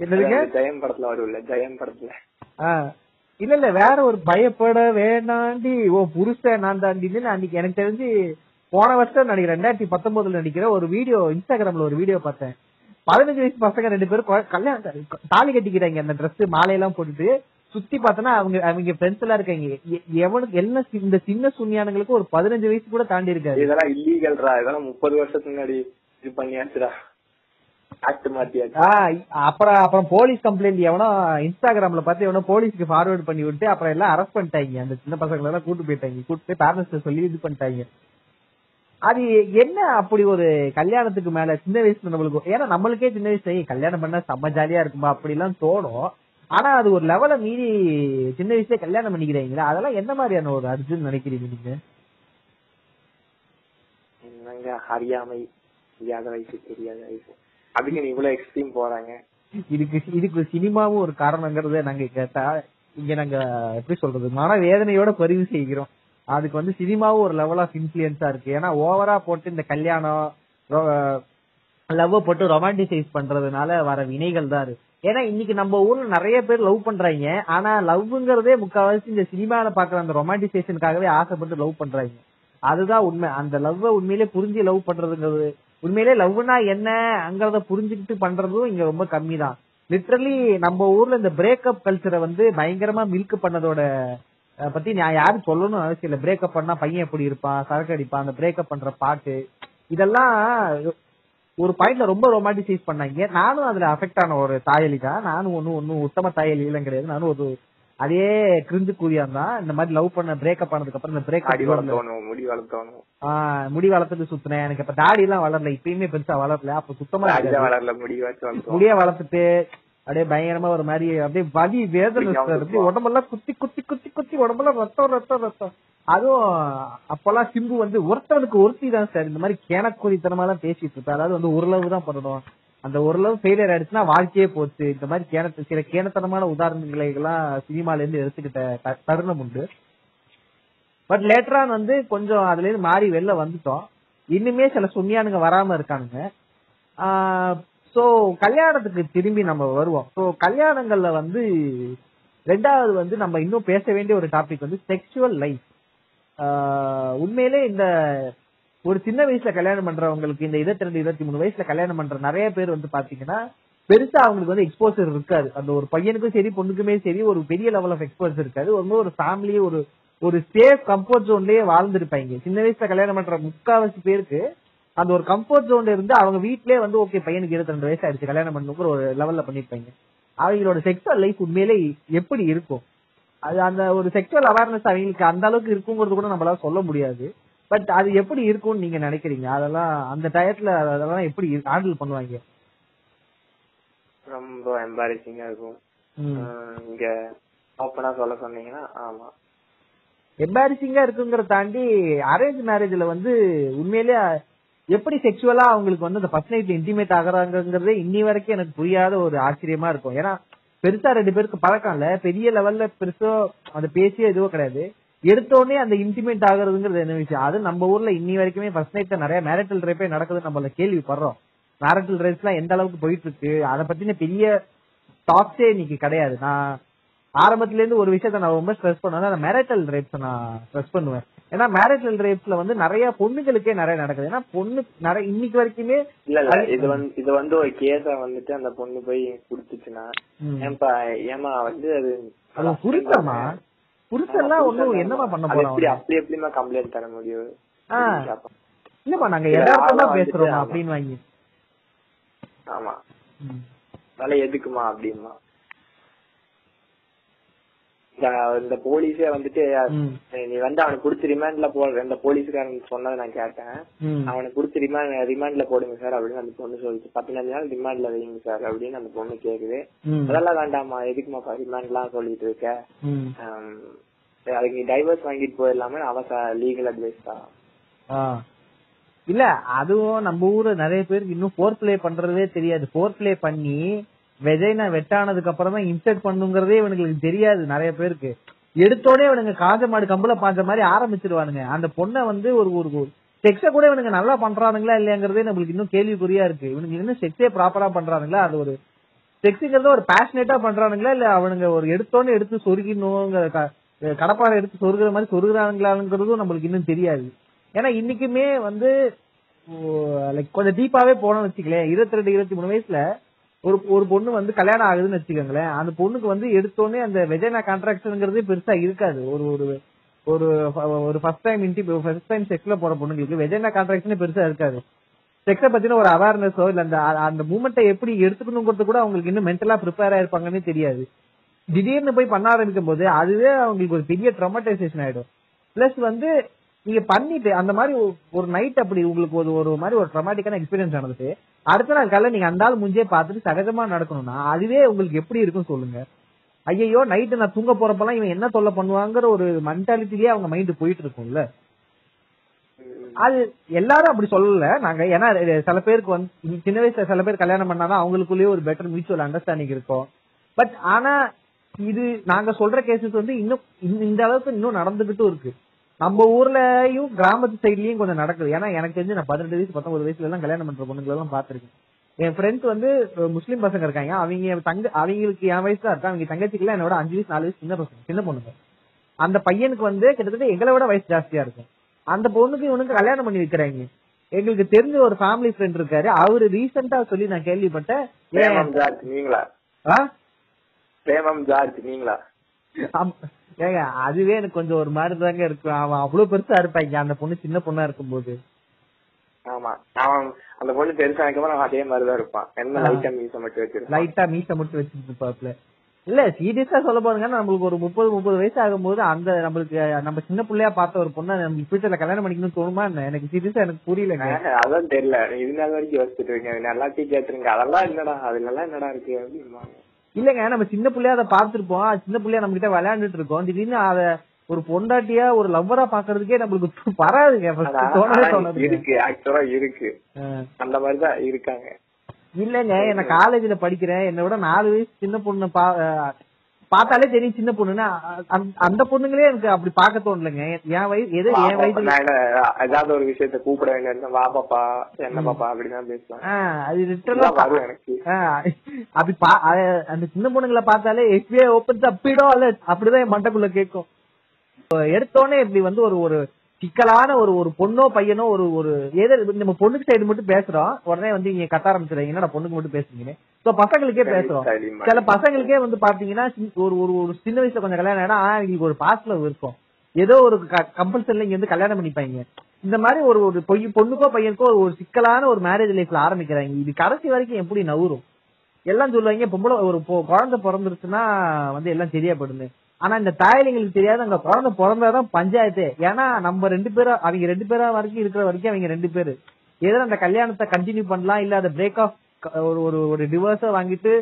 என்னதுங்க? ஜெயம் படத்துல வரும்ல ஜெயம் படத்துல. இல்ல இல்ல வேற ஒரு பயப்பட வேணாண்டி. ஓ புருஷன் நான் தாண்டின்னு அன்னைக்கு எனக்கு தெரிஞ்சு போன வருஷம் நினைக்கிறேன் ரெண்டாயிரத்தி பத்தொன்பதுல நடிக்கிற ஒரு வீடியோ இன்ஸ்டாகிராம்ல ஒரு வீடியோ பார்த்தேன். பதினஞ்சு வயசு பசங்க ரெண்டு பேரும் கல்யாணம் தாலி கட்டிக்கிறாங்க அந்த Dress மாலையெல்லாம் போட்டுட்டு. சுத்தி பார்த்தோன்னா அவங்க அவங்க ஃப்ரெண்ட்ஸ் எல்லாம் இருக்காங்க. எவனுக்கு என்ன இந்த சின்ன சுன்னியானங்களுக்கு ஒரு பதினஞ்சு வயசு கூட தாண்டி இருக்காது இதெல்லாம் இல்லீகல்ரா இதெல்லாம் முப்பது வருஷத்துக்கு முன்னாடி இது பண்ணியாச்சுடா. அப்புறம் அப்புறம் போலீஸ் கம்ப்ளைண்ட் எவனோ இன்ஸ்டாகிராம்ல பார்த்து எவனோ போலீஸ்க்கு ஃபார்வர்ட் பண்ணி விட்டு அப்புறம் எல்லாம் அரெஸ்ட் பண்ணிட்டாங்க. அந்த சின்ன பசங்களை எல்லாம் கூட்டு போயிட்டாங்க. கூட்டு போய் பேரண்ட்ஸ் சொல்லி இது பண்ணிட்டாங்க. அது என்ன அப்படி ஒரு கல்யாணத்துக்கு மேல சின்ன வயசுல நம்மளுக்கு ஏன்னா நம்மளுக்கே சின்ன வயசுல "ஏய், கல்யாணம் பண்ணா செம்ம ஜாலியா இருக்குமா? அப்படி எல்லாம் தோணும். ஆனா அது ஒரு லெவலை மீறி சின்ன வயசுல கல்யாணம் பண்ணிக்கிறீங்களா? அதெல்லாம் என்ன மாதிரியான ஒரு அர்ஜுன் நினைக்கிறீங்க நீங்க? என்னங்க அறியாமை தெரியாத வயசு தெரியாத வயசு. அதுக்கு இவ்வளவு எக்ஸ்ட்ரீம் போறாங்க. இதுக்கு இதுக்கு சினிமாவும் ஒரு காரணங்கிறத நாங்க கேட்டா இங்க நாங்க எப்படி சொல்றது மன வேதனையோட பதிவு செய்கிறோம். அதுக்கு வந்து சினிமாவும் ஒரு லெவல் ஆஃப் இன்ஃபுளுன்ஸா இருக்கு. ஏன்னா ஓவரா போட்டு இந்த கல்யாணம் லவ் போட்டு ரொமான்டிசைஸ் பண்றதுனால வர வினைகள் தான் இருக்கு. ஏன்னா இன்னைக்கு நம்ம ஊர்ல நிறைய பேர் லவ் பண்றாங்க. ஆனா லவ்ங்கிறதே முக்கால்வாசி இந்த சினிமால பாக்குற அந்த ரொமான்டிசேஷனுக்காகவே ஆசைப்பட்டு லவ் பண்றாங்க. அதுதான் உண்மை. அந்த லவ் உண்மையிலே புரிஞ்சு லவ் பண்றதுங்கிறது உண்மையிலே லவ்னா என்னங்கறத புரிஞ்சுக்கிட்டு பண்றதும் இங்க ரொம்ப கம்மி தான் லிட்ரலி நம்ம ஊர்ல இந்த பிரேக்கப் கல்ச்சரை வந்து பயங்கரமா மில்க் பண்ணதோட பத்தி நான் யாரும் சொல்லணும்னு அவசியம் இல்லை. பிரேக்கப் பண்ணா பையன் எப்படி இருப்பான் சரக்கு அடிப்பான் அந்த பிரேக்கப் பண்ற பாட்டு இதெல்லாம் ஒரு பாயிண்ட்ல ரொம்ப ரொமான்டிசைஸ் பண்ணாங்க நானும் அதுல அஃபெக்ட் ஆன ஒரு தாயலி தான். நானும் ஒன்னும் ஒன்னும் உத்தம தாயலி எல்லாம் கிடையாது. நானும் ஒரு அதே கிரிஞ்சு கூதியான் தான். இந்த மாதிரி லவ் பண்ண பிரேக்கப் ஆனதுக்கு அப்புறம் இந்த அடி பிரேக்கப் வளர்த்தோணும் முடி வளர்த்தோணும் ஆஹ் முடி வளர்த்துட்டு சுத்தினேன். எனக்கு இப்ப தாடி எல்லாம் வளரல. இப்பயுமே பெருசா வளரல. அப்ப சுத்தமா. வளரல. முடி வச்சு வளர்த்தோம். முடிய வளர்த்துட்டு அப்படியே பயங்கரமா ஒரு மாதிரி அப்படியே வலி வேதனை. அப்படியே உடம்பெல்லாம் குத்தி குத்தி குத்தி குத்தி உடம்பெல்லாம் ரத்தம் ரத்தம் ரத்தம். அதுவும் அப்பெல்லாம் சிம்பு வந்து ஒருத்தவனுக்கு ஒருத்தி தான் சார். இந்த மாதிரி கேனக்குறித்தனமா எல்லாம் பேசிட்டு இருப்பேன். அதாவது வந்து ஓரளவு தான் பண்ணணும். அந்த ஓரளவு ஃபெயிலியர் ஆயிடுச்சுன்னா வாழ்க்கையே போச்சு. இந்த மாதிரி கேனத்து சில கேனத்தனமான உதாரணங்களை எல்லாம் சினிமால இருந்து எடுத்துக்கிட்ட தருணம் உண்டு. பட் லேட்டரான் வந்து கொஞ்சம் அதுல இருந்து மாறி வெளில வந்துட்டோம். இன்னுமே சில சுன்னியானுங்க வராம இருக்கானுங்க. சோ கல்யாணத்துக்கு திரும்பி நம்ம வருவோம். சோ கல்யாணங்கள்ல வந்து ரெண்டாவது வந்து நம்ம இன்னும் பேச வேண்டிய ஒரு டாபிக் வந்து செக்ஷுவல் லைஃப் உண்மையிலே இந்த ஒரு சின்ன வயசுல கல்யாணம் பண்றவங்களுக்கு இந்த இருபத்தி ரெண்டு இருபத்தி மூணு வயசுல கல்யாணம் பண்ற நிறைய பேர் வந்து பாத்தீங்கன்னா பெருசா அவங்களுக்கு வந்து எக்ஸ்போசர் இருக்காது. அந்த ஒரு பையனுக்கும் சரி பொண்ணுக்குமே சரி ஒரு பெரிய லெவல் ஆஃப் எக்ஸ்போசர் இருக்காது. ஒரு ஒரு ஃபேமிலி ஒரு ஒரு சேஃப் கம்ஃபர்ட் ஜோன்லயே வாழ்ந்திருப்பாங்க. சின்ன வயசுல கல்யாணம் பண்ற முக்காவாசி பேருக்கு அந்த ஒரு கம்ஃபர்ட் ஜோன்ல இருந்து அவங்க வீட்லயே வந்து ஓகே பையனுக்கு இருபத்தி ரெண்டு வயசு ஆயிடுச்சு கல்யாணம் பண்ணுங்கிற ஒரு லெவல்ல பண்ணிருப்பாங்க அவங்களோட செக்ஸுவல் லைஃப் உண்மையிலே எப்படி இருக்கும்? அது அந்த ஒரு செக்ஷுவல் அவேர்னஸ் அவங்களுக்கு அந்த அளவுக்கு இருக்குங்கிறது கூட நம்மளால சொல்ல முடியாது. பட் அது எப்படி இருக்கும்னு நீங்க நினைக்கிறீங்க? அதெல்லாம் அந்த டயத்துல அதெல்லாம் எப்படி ஹேண்டில் பண்ணுவாங்க? ரொம்ப எம்பாரசிங்கா இருக்கும். இங்க ஓப்பனா சொல்ல சொன்னீங்கன்னா ஆமா. எம்பாரசிங்கா இருக்குங்கிறத தாண்டி அரேஞ்ச் மேரேஜ்ல வந்து உண்மையிலேயே எப்படி செக்ஷுவலா அவங்களுக்கு வந்து அந்த ஃபர்ஸ்ட் நைட்ல இன்டிமேட் ஆகுறாங்கிறதே இன்னி வரைக்கும் எனக்கு புரியாத ஒரு ஆச்சரியமா இருக்கும். ஏன்னா பெருசா ரெண்டு பேருக்கு பழக்கம் இல்ல. பெரிய லெவல்ல பெருசோ அந்த பேசியோ எதுவோ கிடையாது. எடுத்தோடனே அந்த இன்டிமேட் ஆகுறதுங்கிறது என்ன விஷயம்? அது நம்ம ஊர்ல இன்னி வரைக்குமே ஃபர்ஸ்ட் நைட்ல நிறைய மேரட்டல் ரேப்பே நடக்குது நம்மள கேள்விப்படுறோம். மேரட்டல் ரேப்ஸ் எல்லாம் எந்த அளவுக்கு போயிட்டு இருக்கு அதை பத்தின பெரிய டாக்ஸே இன்னைக்கு கிடையாது. நான் ஆரம்பத்துல இருந்து ஒரு விஷயத்த நான் ரொம்ப ஸ்ட்ரெஸ் பண்ணுவேன். அந்த மேரட்டல் ரேப்ஸ் நான் ஸ்ட்ரெஸ் பண்ணுவேன். ஏன்னா மேரிட்டல் ரேப்ஸ்ல வந்து நிறைய பொண்ணுகளுக்கே நிறைய நடக்குது. ஏன்னா பொண்ணு நிறைய இன்னைக்கு வரைக்குமே இல்ல இல்ல. இது வந்து இது வந்து ஒரு கேஸ வந்துட்டு அந்த பொண்ணு போய் குடுத்துச்சுன்னா. ஏன்பா ஏமா வந்து அது அது புருஷமா புருஷன்லாம் ஒண்ணும் என்னமா பண்ண போறோம் அப்படி எப்படிமா கம்ப்ளைண்ட் தர முடியும். இல்லப்பா நாங்க ஆளா பேசுறோம் அப்படின்னு வாங்கி. ஆமா. அதனால எதுக்குமா அப்படிமா இந்த- போலீஸே வந்துட்டு. நீ வந்து அவனுக்கு புடிச்ச ரிமாண்ட்ல போடுற இந்த போலீஸ்காரன் சொன்னதை நான் கேட்டேன். அவனுக்கு புடிச்ச ரிமாண்ட் ரிமாண்ட்ல போடுங்க சார் அப்படின்னு அந்த பொண்ணு சொல்லிச்சு பதினஞ்சு நாள் ரிமாண்ட்ல வைங்க சார் அப்படின்னு அந்த பொண்ணு கேக்குது. அதெல்லாம் வேண்டாமா எதுக்குமா ரிமாண்ட்லாம் சொல்லிட்டு இருக்க அதுக்கு நீ டைவர்ஸ் வாங்கிட்டு போயிடலாமே அவ லீகல் அட்வைஸ் தான். இல்ல அதுவும் நம்ம ஊரு நிறைய பேருக்கு இன்னும் ஃபோர் பிளே பண்றதே தெரியாது ஃபோர் பிளே பண்ணி வெஜைனா வெட்டானதுக்கு அப்புறம் தான் இன்சர்ட் பண்ணுங்கிறதே இவனுங்களுக்கு தெரியாது நிறைய பேருக்கு. எடுத்தோடே இவனுங்க காஞ்ச மாடு கம்பள பாஞ்ச மாதிரி ஆரம்பிச்சிருவானுங்க. அந்த பொண்ணை வந்து ஒரு ஒரு செக்ஸ கூட இவனுங்க நல்லா பண்றானுங்களா இல்லையாங்கிறதே நம்மளுக்கு இன்னும் கேள்விக்குறியா இருக்கு. இவனுங்க இன்னும் செக்ஸே ப்ராப்பரா பண்றானுங்களா? அது ஒரு செக்ஸுங்கிறத ஒரு பேஷனேட்டா பண்றானுங்களா? இல்ல அவனுங்க ஒரு எடுத்தோன்னு எடுத்து சொருகினுங்கிற கடப்பாறை எடுத்து சொருகிற மாதிரி சொருகிறானுங்களாங்கிறதும் நம்மளுக்கு இன்னும் தெரியாது. ஏன்னா இன்னைக்குமே வந்து லைக் கொஞ்சம் டீப்பாவே போனோம்னு வச்சுக்கலேன். இருபத்தி ரெண்டு இருபத்தி மூணு வயசுல ஒரு ஒரு பொண்ணு வந்து கல்யாணம் ஆகுதுன்னு வச்சுக்கோங்களேன் அந்த பொண்ணுக்கு வந்து எடுத்தோடனே அந்த வெஜைனா கான்ட்ராக்ஷனுங்கிறதே பெருசா இருக்காது. ஒரு ஒரு ஒரு ஒரு ஃபர்ஸ்ட் டைம் இன்டி ஃபர்ஸ்ட் டைம் செக்ஸ்ல போற பொண்ணுங்களுக்கு வெஜைனா கான்ட்ராக்ஷனே பெருசா இருக்காது. செக்ஸ பத்தின ஒரு அவேர்னஸோ இல்ல அந்த அந்த மூமெண்ட்டை எப்படி எடுத்துக்கணுங்கிறது கூட அவங்களுக்கு இன்னும் மென்டலா ப்ரிப்பேர் ஆயிருப்பாங்கன்னு தெரியாது. திடீர்னு போய் பண்ண ஆரம்பிக்கும் போது அதுவே அவங்களுக்கு ஒரு பெரிய ட்ரமடைசேஷன் ஆயிடும். பிளஸ் வந்து நீங்க பண்ணிட்டு அந்த மாதிரி ஒரு நைட் அப்படி உங்களுக்கு ஒரு ஒரு மாதிரி ஒரு ட்ரமாட்டிக்கான எக்ஸ்பீரியன்ஸ் நடந்துட்டு அடுத்த நாள் காலையில் நீங்க அந்த ஆள் முஞ்சே பார்த்துட்டு சகஜமா நடக்கணும்னா அதுவே உங்களுக்கு எப்படி இருக்கும் சொல்லுங்க. ஐயையோ நைட்டு நான் தூங்க போறப்பெல்லாம் இவன் என்ன சொல்ல பண்ணுவாங்கிற ஒரு மென்டாலிட்டிலேயே அவங்க மைண்ட் போயிட்டு இருக்கும்ல. அது எல்லாரும் அப்படி சொல்லல. நாங்க ஏன்னா சில பேருக்கு வந்து சின்ன வயசுல சில பேர் கல்யாணம் பண்ணாதான் அவங்களுக்குள்ளேயே ஒரு பெட்டர் மியூச்சுவல் அண்டர்ஸ்டாண்டிங் இருக்கும். பட் ஆனா இது நாங்க சொல்ற கேசஸ் வந்து இன்னும் இந்த அளவுக்கு இன்னும் நடந்துகிட்டும் இருக்கு. நம்ம ஊர்லயும் கிராமத்து சைட்லயும் கொஞ்சம் நடக்குது. ஏன்னா எனக்கு தெரிஞ்சு நான் பதினெட்டு வயசு பத்தொன்பது வயசுல எல்லாம் கல்யாணம் பண்ற பொண்ணுங்களை எல்லாம் பாத்திருக்கேன் என் ஃப்ரெண்ட்ஸ் வந்து முஸ்லீம் பசங்க இருக்காங்க. அவங்க தங்க அவங்களுக்கு என் வயசு தான் இருக்கா அவங்க தங்கச்சிக்கு என்னோட அஞ்சு வயசு நாலு வயசு சின்ன பசங்க சின்ன பொண்ணுங்க. அந்த பையனுக்கு வந்து கிட்டத்தட்ட எங்களை விட வயசு ஜாஸ்தியா இருக்கும். அந்த பொண்ணுக்கு இவனுக்கு கல்யாணம் பண்ணி வைக்கிறாங்க. எங்களுக்கு தெரிஞ்ச ஒரு ஃபேமிலி ஃப்ரெண்ட் இருக்காரு. அவரு ரீசெண்டா சொல்லி நான் கேள்விப்பட்டேன். நீங்களா? பிரேமம் ஜார்ஜ் நீங்களா. ஏங்க அதுவே எனக்கு கொஞ்சம் ஒரு மாதிரி தாங்க இருக்கு. அவன் அவ்வளவு பெருசா இருப்பாங்க அந்த பொண்ணு சின்ன பொண்ணா இருக்கும்போது. ஆமா. அவன் அந்த பொண்ணு பெருசானதுக்கு அப்புறம் அதே மாதிரிதான் இருப்பான். என்ன. லைட்டா மீச மட்டும் வச்சிருப்பான். லைட்டா மீச மட்டும் வச்சுட்டு இருப்பாப்ல இல்ல சீரியஸா சொல்ல போறீங்க நம்மளுக்கு ஒரு முப்பது முப்பது வயசு ஆகும்போது அந்த நம்மளுக்கு நம்ம சின்ன பிள்ளையா பார்த்த ஒரு பொண்ணை நம்ம ஃபியூச்சர்ல கல்யாணம் பண்ணிக்கணும்னு தோணுமா என்ன? எனக்கு சீரியஸா எனக்கு புரியலங்க. அதான் தெரியல. இது நாள் வரைக்கும் யோசிச்சுட்டு இருக்கேன். எல்லாத்தையும் கேட்டுருங்க அதெல்லாம் என்னடா? அதுல எல்லாம் என்னடா இருக்கு? அப்படிம்பாங்க. இல்லங்க நம்ம சின்ன பிள்ளையா அதை பார்த்திருப்போம். சின்ன பிள்ளையா நம்ம கிட்ட விளையாண்டுட்டு இருக்கோம். திடீர்னு அத ஒரு பொண்டாட்டியா ஒரு லவ்வரா பாக்குறதுக்கே நம்மளுக்கு வராதுங்க. இருக்கு. ஆக்சுவலா இருக்கு. அந்த மாதிரிதான் இருக்காங்க. இல்லங்க என்ன காலேஜ்ல படிக்கிறேன். என்னை விட நாலு வயசு சின்ன பொண்ணு பார்த்தாலே தெரியும் சின்ன பொண்ணுன்னா அந்த- பொண்ணுங்களே எனக்கு அப்படி பார்க்க தோணலைங்க. என் வயசு எது என் என்ன, ஏதாவது ஒரு விஷயத்த கூப்பிட வேண்டிய வா பாப்பா என்ன பாப்பா அப்படிதான் பேசுவேன் அது லிட்டரலா வரும் எனக்கு. அப்படி அந்த சின்ன பொண்ணுங்களை பார்த்தாலே எஸ்பிஐ ஓப்பன்ஸ் அப்பிடோ அல்ல. அப்படிதான் என் மண்டக்குள்ள கேட்கும். எடுத்தோடனே இப்படி வந்து ஒரு ஒரு சிக்கலான ஒரு ஒரு பொண்ணோ பையனோ ஒரு ஒரு ஏதோ நம்ம பொண்ணுக்கு சைடு மட்டும் பேசுறோம். உடனே வந்து இங்க கத்த ஆரம்பிச்சிருங்க என்னடா பொண்ணுக்கு மட்டும் பேசுறீங்க சோ பசங்களுக்கே பேசுறோம். சில பசங்களுக்கே வந்து பாத்தீங்கன்னா ஒரு ஒரு ஒரு சின்ன வயசுல கொஞ்சம் கல்யாணம் ஆனா இவங்களுக்கு ஒரு பாஸ்ட்ல இருக்கும். ஏதோ ஒரு கம்பல்சரில இங்க வந்து கல்யாணம் பண்ணிப்பாங்க. இந்த மாதிரி ஒரு ஒரு பொய் பொண்ணுக்கோ பையனுக்கோ ஒரு சிக்கலான ஒரு மேரேஜ் லைஃப்ல ஆரம்பிக்கிறாங்க. இது கடைசி வரைக்கும் எப்படி நவுரும்? எல்லாம் சொல்லுவாங்க பொம்பளை ஒரு குழந்தை பிறந்துருச்சுன்னா வந்து எல்லாம் சரியா போடுங்க ஆனா இந்த தாயலிங்களுக்கு தெரியாது. அங்க குழந்தை பிறந்தாதான் பஞ்சாயத்து. ஏன்னா நம்ம ரெண்டு பேரும் அவங்க ரெண்டு பேரா வரைக்கும் இருக்கிற வரைக்கும் அவங்க ரெண்டு பேரு. ஏதோ அந்த கல்யாணத்தை கண்டினியூ பண்ணலாம் இல்ல அதை பிரேக் ஆஃப் ஒரு ஒரு ஒரு டிவோர்ஸ வாங்கிட்டு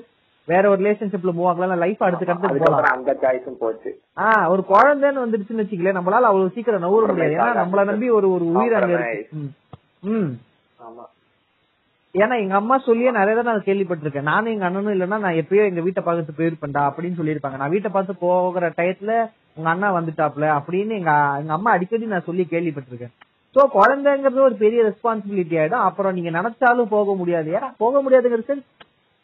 வேற ஒரு ரிலேஷன்ஷிப்ல மூவ் ஆகலாம் லைஃப் அடுத்து அடுத்து போகலாம். அந்த சாய்ஸும் போச்சு. ஆஹ் ஒரு குழந்தைன்னு வந்துடுச்சுன்னு வச்சுக்கல நம்மளால அவ்வளவு சீக்கிரம் நவர முடியாது. ஏன்னா நம்மள நம்பி ஒரு ஒரு உயிர் அங்க இருக்கு. ம். ஆமா. ஏன்னா எங்க அம்மா சொல்லியே நிறைய தான் நான் கேள்விப்பட்டிருக்கேன். நானும் எங்க அண்ணனும் இல்லைன்னா நான் எப்பயோ எங்க வீட்டை பார்த்து போயிருப்பேன்டா அப்படின்னு சொல்லியிருப்பாங்க. நான் வீட்டை பார்த்து போகிற டயத்துல உங்க அண்ணா வந்துட்டாப்ல அப்படின்னு எங்க எங்க அம்மா அடிக்கடி நான் சொல்லி கேள்விப்பட்டிருக்கேன். சோ குழந்தைங்கிறது ஒரு பெரிய ரெஸ்பான்சிபிலிட்டி ஆயிடும். அப்புறம் நீங்க நினைச்சாலும் போக முடியாது. ஏன்னா போக முடியாதுங்கிறது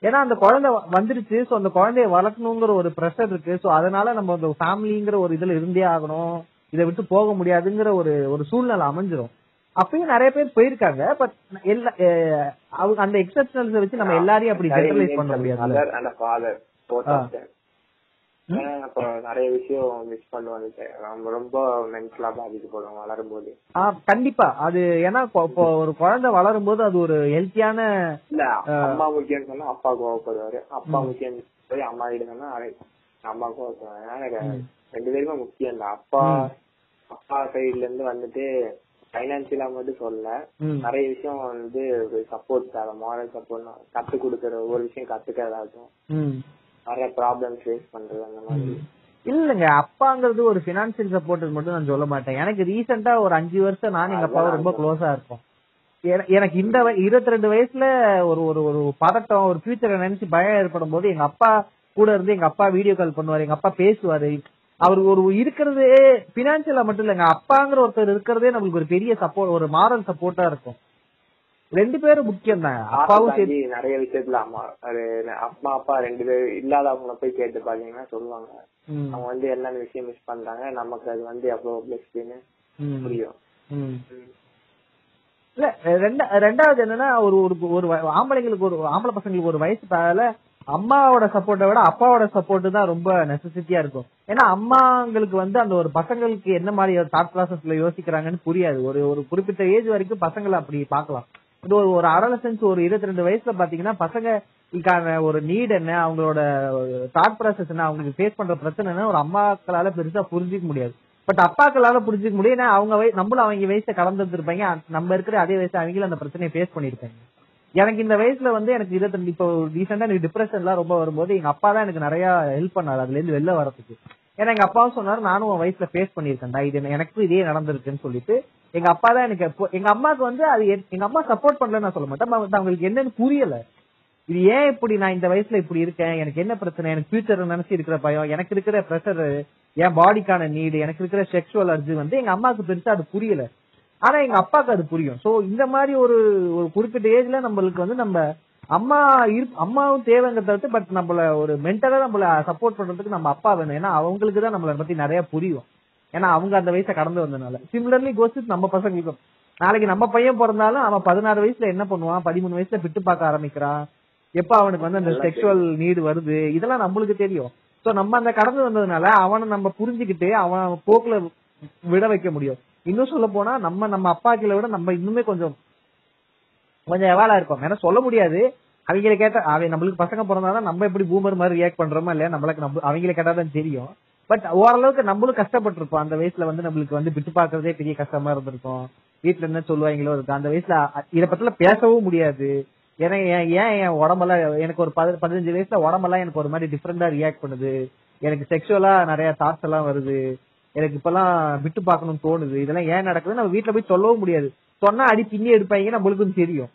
ஏன்னா அந்த குழந்தை வந்துருச்சு. சோ அந்த குழந்தைய வளர்க்கணுங்கிற ஒரு ப்ரெஷர் இருக்கு. சோ அதனால நம்ம அந்த ஃபேமிலிங்கிற ஒரு இதுல இருந்தே ஆகணும். இதை விட்டு போக முடியாதுங்கிற ஒரு ஒரு சூழ்நிலை அமைஞ்சிரும். அப்பயும் நிறைய பேர் போயிருக்காங்க பட் எல்லா அவங்க அந்த எக்ஸப்ஷனல்ஸ் வச்சு நம்ம எல்லாரையும் அப்படி ஜெனரலைஸ் பண்ண முடியாது அண்ட் ஃபாதர் நிறைய விஷயம் மிஸ் பண்ணுவாங்க. ரொம்ப மென்டலா பாதிக்கப்படும் வளரும் போது கண்டிப்பா. அது ஏன்னா இப்போ ஒரு குழந்தை வளரும் போது அது ஒரு ஹெல்த்தியான இல்ல அம்மா முக்கியம் சொன்னா அப்பா கோவப்படுவாரு. அப்பா முக்கியம் போய் அம்மா கிட்ட அம்மா எனக்கு ரெண்டு பேருமே முக்கியம் தான் அப்பா அப்பா சைடுல இருந்து வந்துட்டு பைனான்சியலா மட்டும் சொல்ல நிறைய விஷயம் வந்து சப்போர்ட் தேவை மாரல் சப்போர்ட் கத்து கொடுக்கற ஒவ்வொரு விஷயம் கத்துக்கிறதாகட்டும். நிறைய ப்ராப்ளம் ஃபேஸ் பண்றது அந்த மாதிரி. இல்லங்க அப்பாங்கிறது ஒரு பினான்சியல் சப்போர்ட் மட்டும் நான் சொல்ல மாட்டேன். எனக்கு ரீசெண்டா ஒரு அஞ்சு வருஷம் நான் எங்க அப்பாவும் ரொம்ப க்ளோஸா என- எனக்கு இந்த இருபத்தி ரெண்டு வயசுல ஒரு ஒரு ஒரு பதட்டம் ஒரு ஃபியூச்சரை நினைச்சு பயம் ஏற்படும் போது எங்க அப்பா கூட இருந்து எங்க அப்பா வீடியோ கால் பண்ணுவாரு எங்க அப்பா பேசுவாரு. அவர் ஒரு இருக்கிறதே பினான்சியலா மட்டும் இல்லைங்க. அப்பாங்கிற ஒருத்தர் இருக்கிறதே நம்மளுக்கு ஒரு பெரிய சப்போர்ட் ஒரு மாரல் சப்போர்ட்டா இருக்கும். ரெண்டு பேரும் முக்கியம் தான் அப்பாவும் சரி நிறைய விஷயத்துல அம்மா அம்மா அப்பா ரெண்டு பேர் இல்லாதவங்கள போய் கேட்டு பாத்தீங்கன்னா சொல்லுவாங்க. அவங்க வந்து என்னென்ன விஷயம் மிஸ் பண்றாங்க நமக்கு அது வந்து எவ்வளவு பிளஸ்ன்னு புரியும். இல்ல ரெண்டா ரெண்டாவது என்னன்னா ஒரு ஒரு ஆம்பளைங்களுக்கு ஒரு ஆம்பளை பசங்களுக்கு ஒரு வயசு தாழ அம்மாவோட சப்போர்ட்டை விட அப்பாவோட சப்போர்ட் தான் ரொம்ப நெசசிட்டியா இருக்கும். ஏன்னா அம்மாங்களுக்கு வந்து அந்த ஒரு பசங்களுக்கு என்ன மாதிரி தாட் ப்ராசஸ்ல யோசிக்கிறாங்கன்னு புரியாது. ஒரு ஒரு குறிப்பிட்ட ஏஜ் வரைக்கும் பசங்களை அப்படி பாக்கலாம் இது ஒரு ஒரு அடலசன்ஸ் ஒரு இருபத்தி ரெண்டு வயசுல பாத்தீங்கன்னா பசங்கக்கான ஒரு நீட் என்ன அவங்களோட தாட் ப்ராசஸ் என்ன அவங்களுக்கு ஃபேஸ் பண்ற பிரச்சனை என்ன ஒரு அம்மாக்களால பெருசா புரிஞ்சிக்க முடியாது. பட் அப்பாக்களால புரிஞ்சிக்க முடியும் ஏன்னா அவங்க நம்மளும் அவங்க வயசை கலந்து இருந்திருப்பாங்க நம்ம இருக்கிற அதே வயசு அவங்களும் அந்த பிரச்சனையை ஃபேஸ் பண்ணிருப்பாங்க எனக்கு இந்த வயசுல வந்து எனக்கு இருபத்தி இப்போ ரீசெண்டா எனக்கு டிப்ரெஷன் எல்லாம் ரொம்ப வரும்போது எங்க அப்பா தான் எனக்கு நிறைய ஹெல்ப் பண்ணாரு. அதுல இருந்து வெளில வரதுக்கு ஏன்னா எங்க அப்பாவும் சொன்னாரு நானும் உன் வயசுல ஃபேஸ் பண்ணிருக்கேன்டா இது என்ன- எனக்கும் இதே நடந்திருக்குன்னு சொல்லிட்டு. எங்க அப்பா தான் எனக்கு எங்க அம்மாக்கு வந்து அது எங்க அம்மா சப்போர்ட் பண்ணலன்னு நான் சொல்ல மாட்டேன். அவங்களுக்கு என்னன்னு புரியல. இது ஏன் இப்படி நான் இந்த வயசுல இப்படி இருக்கேன்? எனக்கு என்ன பிரச்சனை? எனக்கு ஃபியூச்சர் நினைச்சு இருக்கிற பயம். எனக்கு இருக்கிற ப்ரெஷர் என் பாடிக்கான நீடு எனக்கு இருக்கிற செக்ஷுவல் அர்ஜி வந்து எங்க அம்மாவுக்கு பெருசா அது புரியல. ஆனா எங்க அப்பாவுக்கு அது புரியும். சோ இந்த மாதிரி ஒரு ஒரு குறிப்பிட்ட ஏஜ்ல நம்மளுக்கு வந்து நம்ம அம்மா அம்மாவும் தேவைங்கிறத தவிர்த்து பட் நம்மள ஒரு மென்டலா நம்மள சப்போர்ட் பண்றதுக்கு நம்ம அப்பா வேணும். ஏன்னா அவங்களுக்கு தான் நம்மளை பத்தி நிறைய புரியும். ஏன்னா அவங்க அந்த வயசை கடந்து வந்தனால சிமிலர்லி கோஸ் நம்ம பசங்களுக்கும் நாளைக்கு நம்ம பையன் பிறந்தாலும் அவன் பதினாறு வயசுல என்ன பண்ணுவான்? பதிமூணு வயசுல பிட்டு பார்க்க ஆரம்பிக்கிறான். எப்ப அவனுக்கு வந்து அந்த செக்ஷுவல் நீடு வருது? இதெல்லாம் நம்மளுக்கு தெரியும். சோ நம்ம அந்த கடந்து வந்ததுனால அவனை நம்ம புரிஞ்சுக்கிட்டு அவன் போக்குல விட வைக்க முடியும். இன்னும் சொல்ல போனா நம்ம நம்ம அப்பாக்கில விட நம்ம இன்னுமே கொஞ்சம் கொஞ்சம் எவாலா இருக்கும். ஏன்னா சொல்ல முடியாது. அவங்கள கேட்டா அவன் நம்மளுக்கு பசங்க பிறந்தாதான் நம்ம எப்படி பூமர் மாதிரி ரியாக்ட் பண்றோமா இல்லையா? நம்மளுக்கு நம்ம அவங்கள கேட்டாதான் தெரியும். பட் ஓரளவுக்கு நம்மளும் கஷ்டப்பட்டிருப்போம். அந்த வயசுல வந்து நம்மளுக்கு வந்து விட்டு பாக்குறதே பெரிய கஷ்டமா இருந்திருக்கும். வீட்டுல என்ன சொல்லுவாங்களோ இருக்கும் அந்த வயசுல இத பத்தில பேசவும் முடியாது. ஏன்னா ஏன் ஏன் என் உடம்பெல்லாம் எனக்கு ஒரு பதினஞ்சு வயசுல உடம்பெல்லாம் எனக்கு ஒரு மாதிரி டிஃப்ரெண்டா ரியாக்ட் பண்ணுது. எனக்கு செக்ஷுவலா நிறைய தாட்ஸ் எல்லாம் வருது. எனக்கு இப்பெல்லாம் விட்டு பார்க்கணும்னு தோணுது. இதெல்லாம் ஏன் நடக்குது நம்ம வீட்ல போய் சொல்லவும் முடியாது. சொன்னா அடி பின்னி எடுப்பாங்க நம்மளுக்கும் தெரியும்.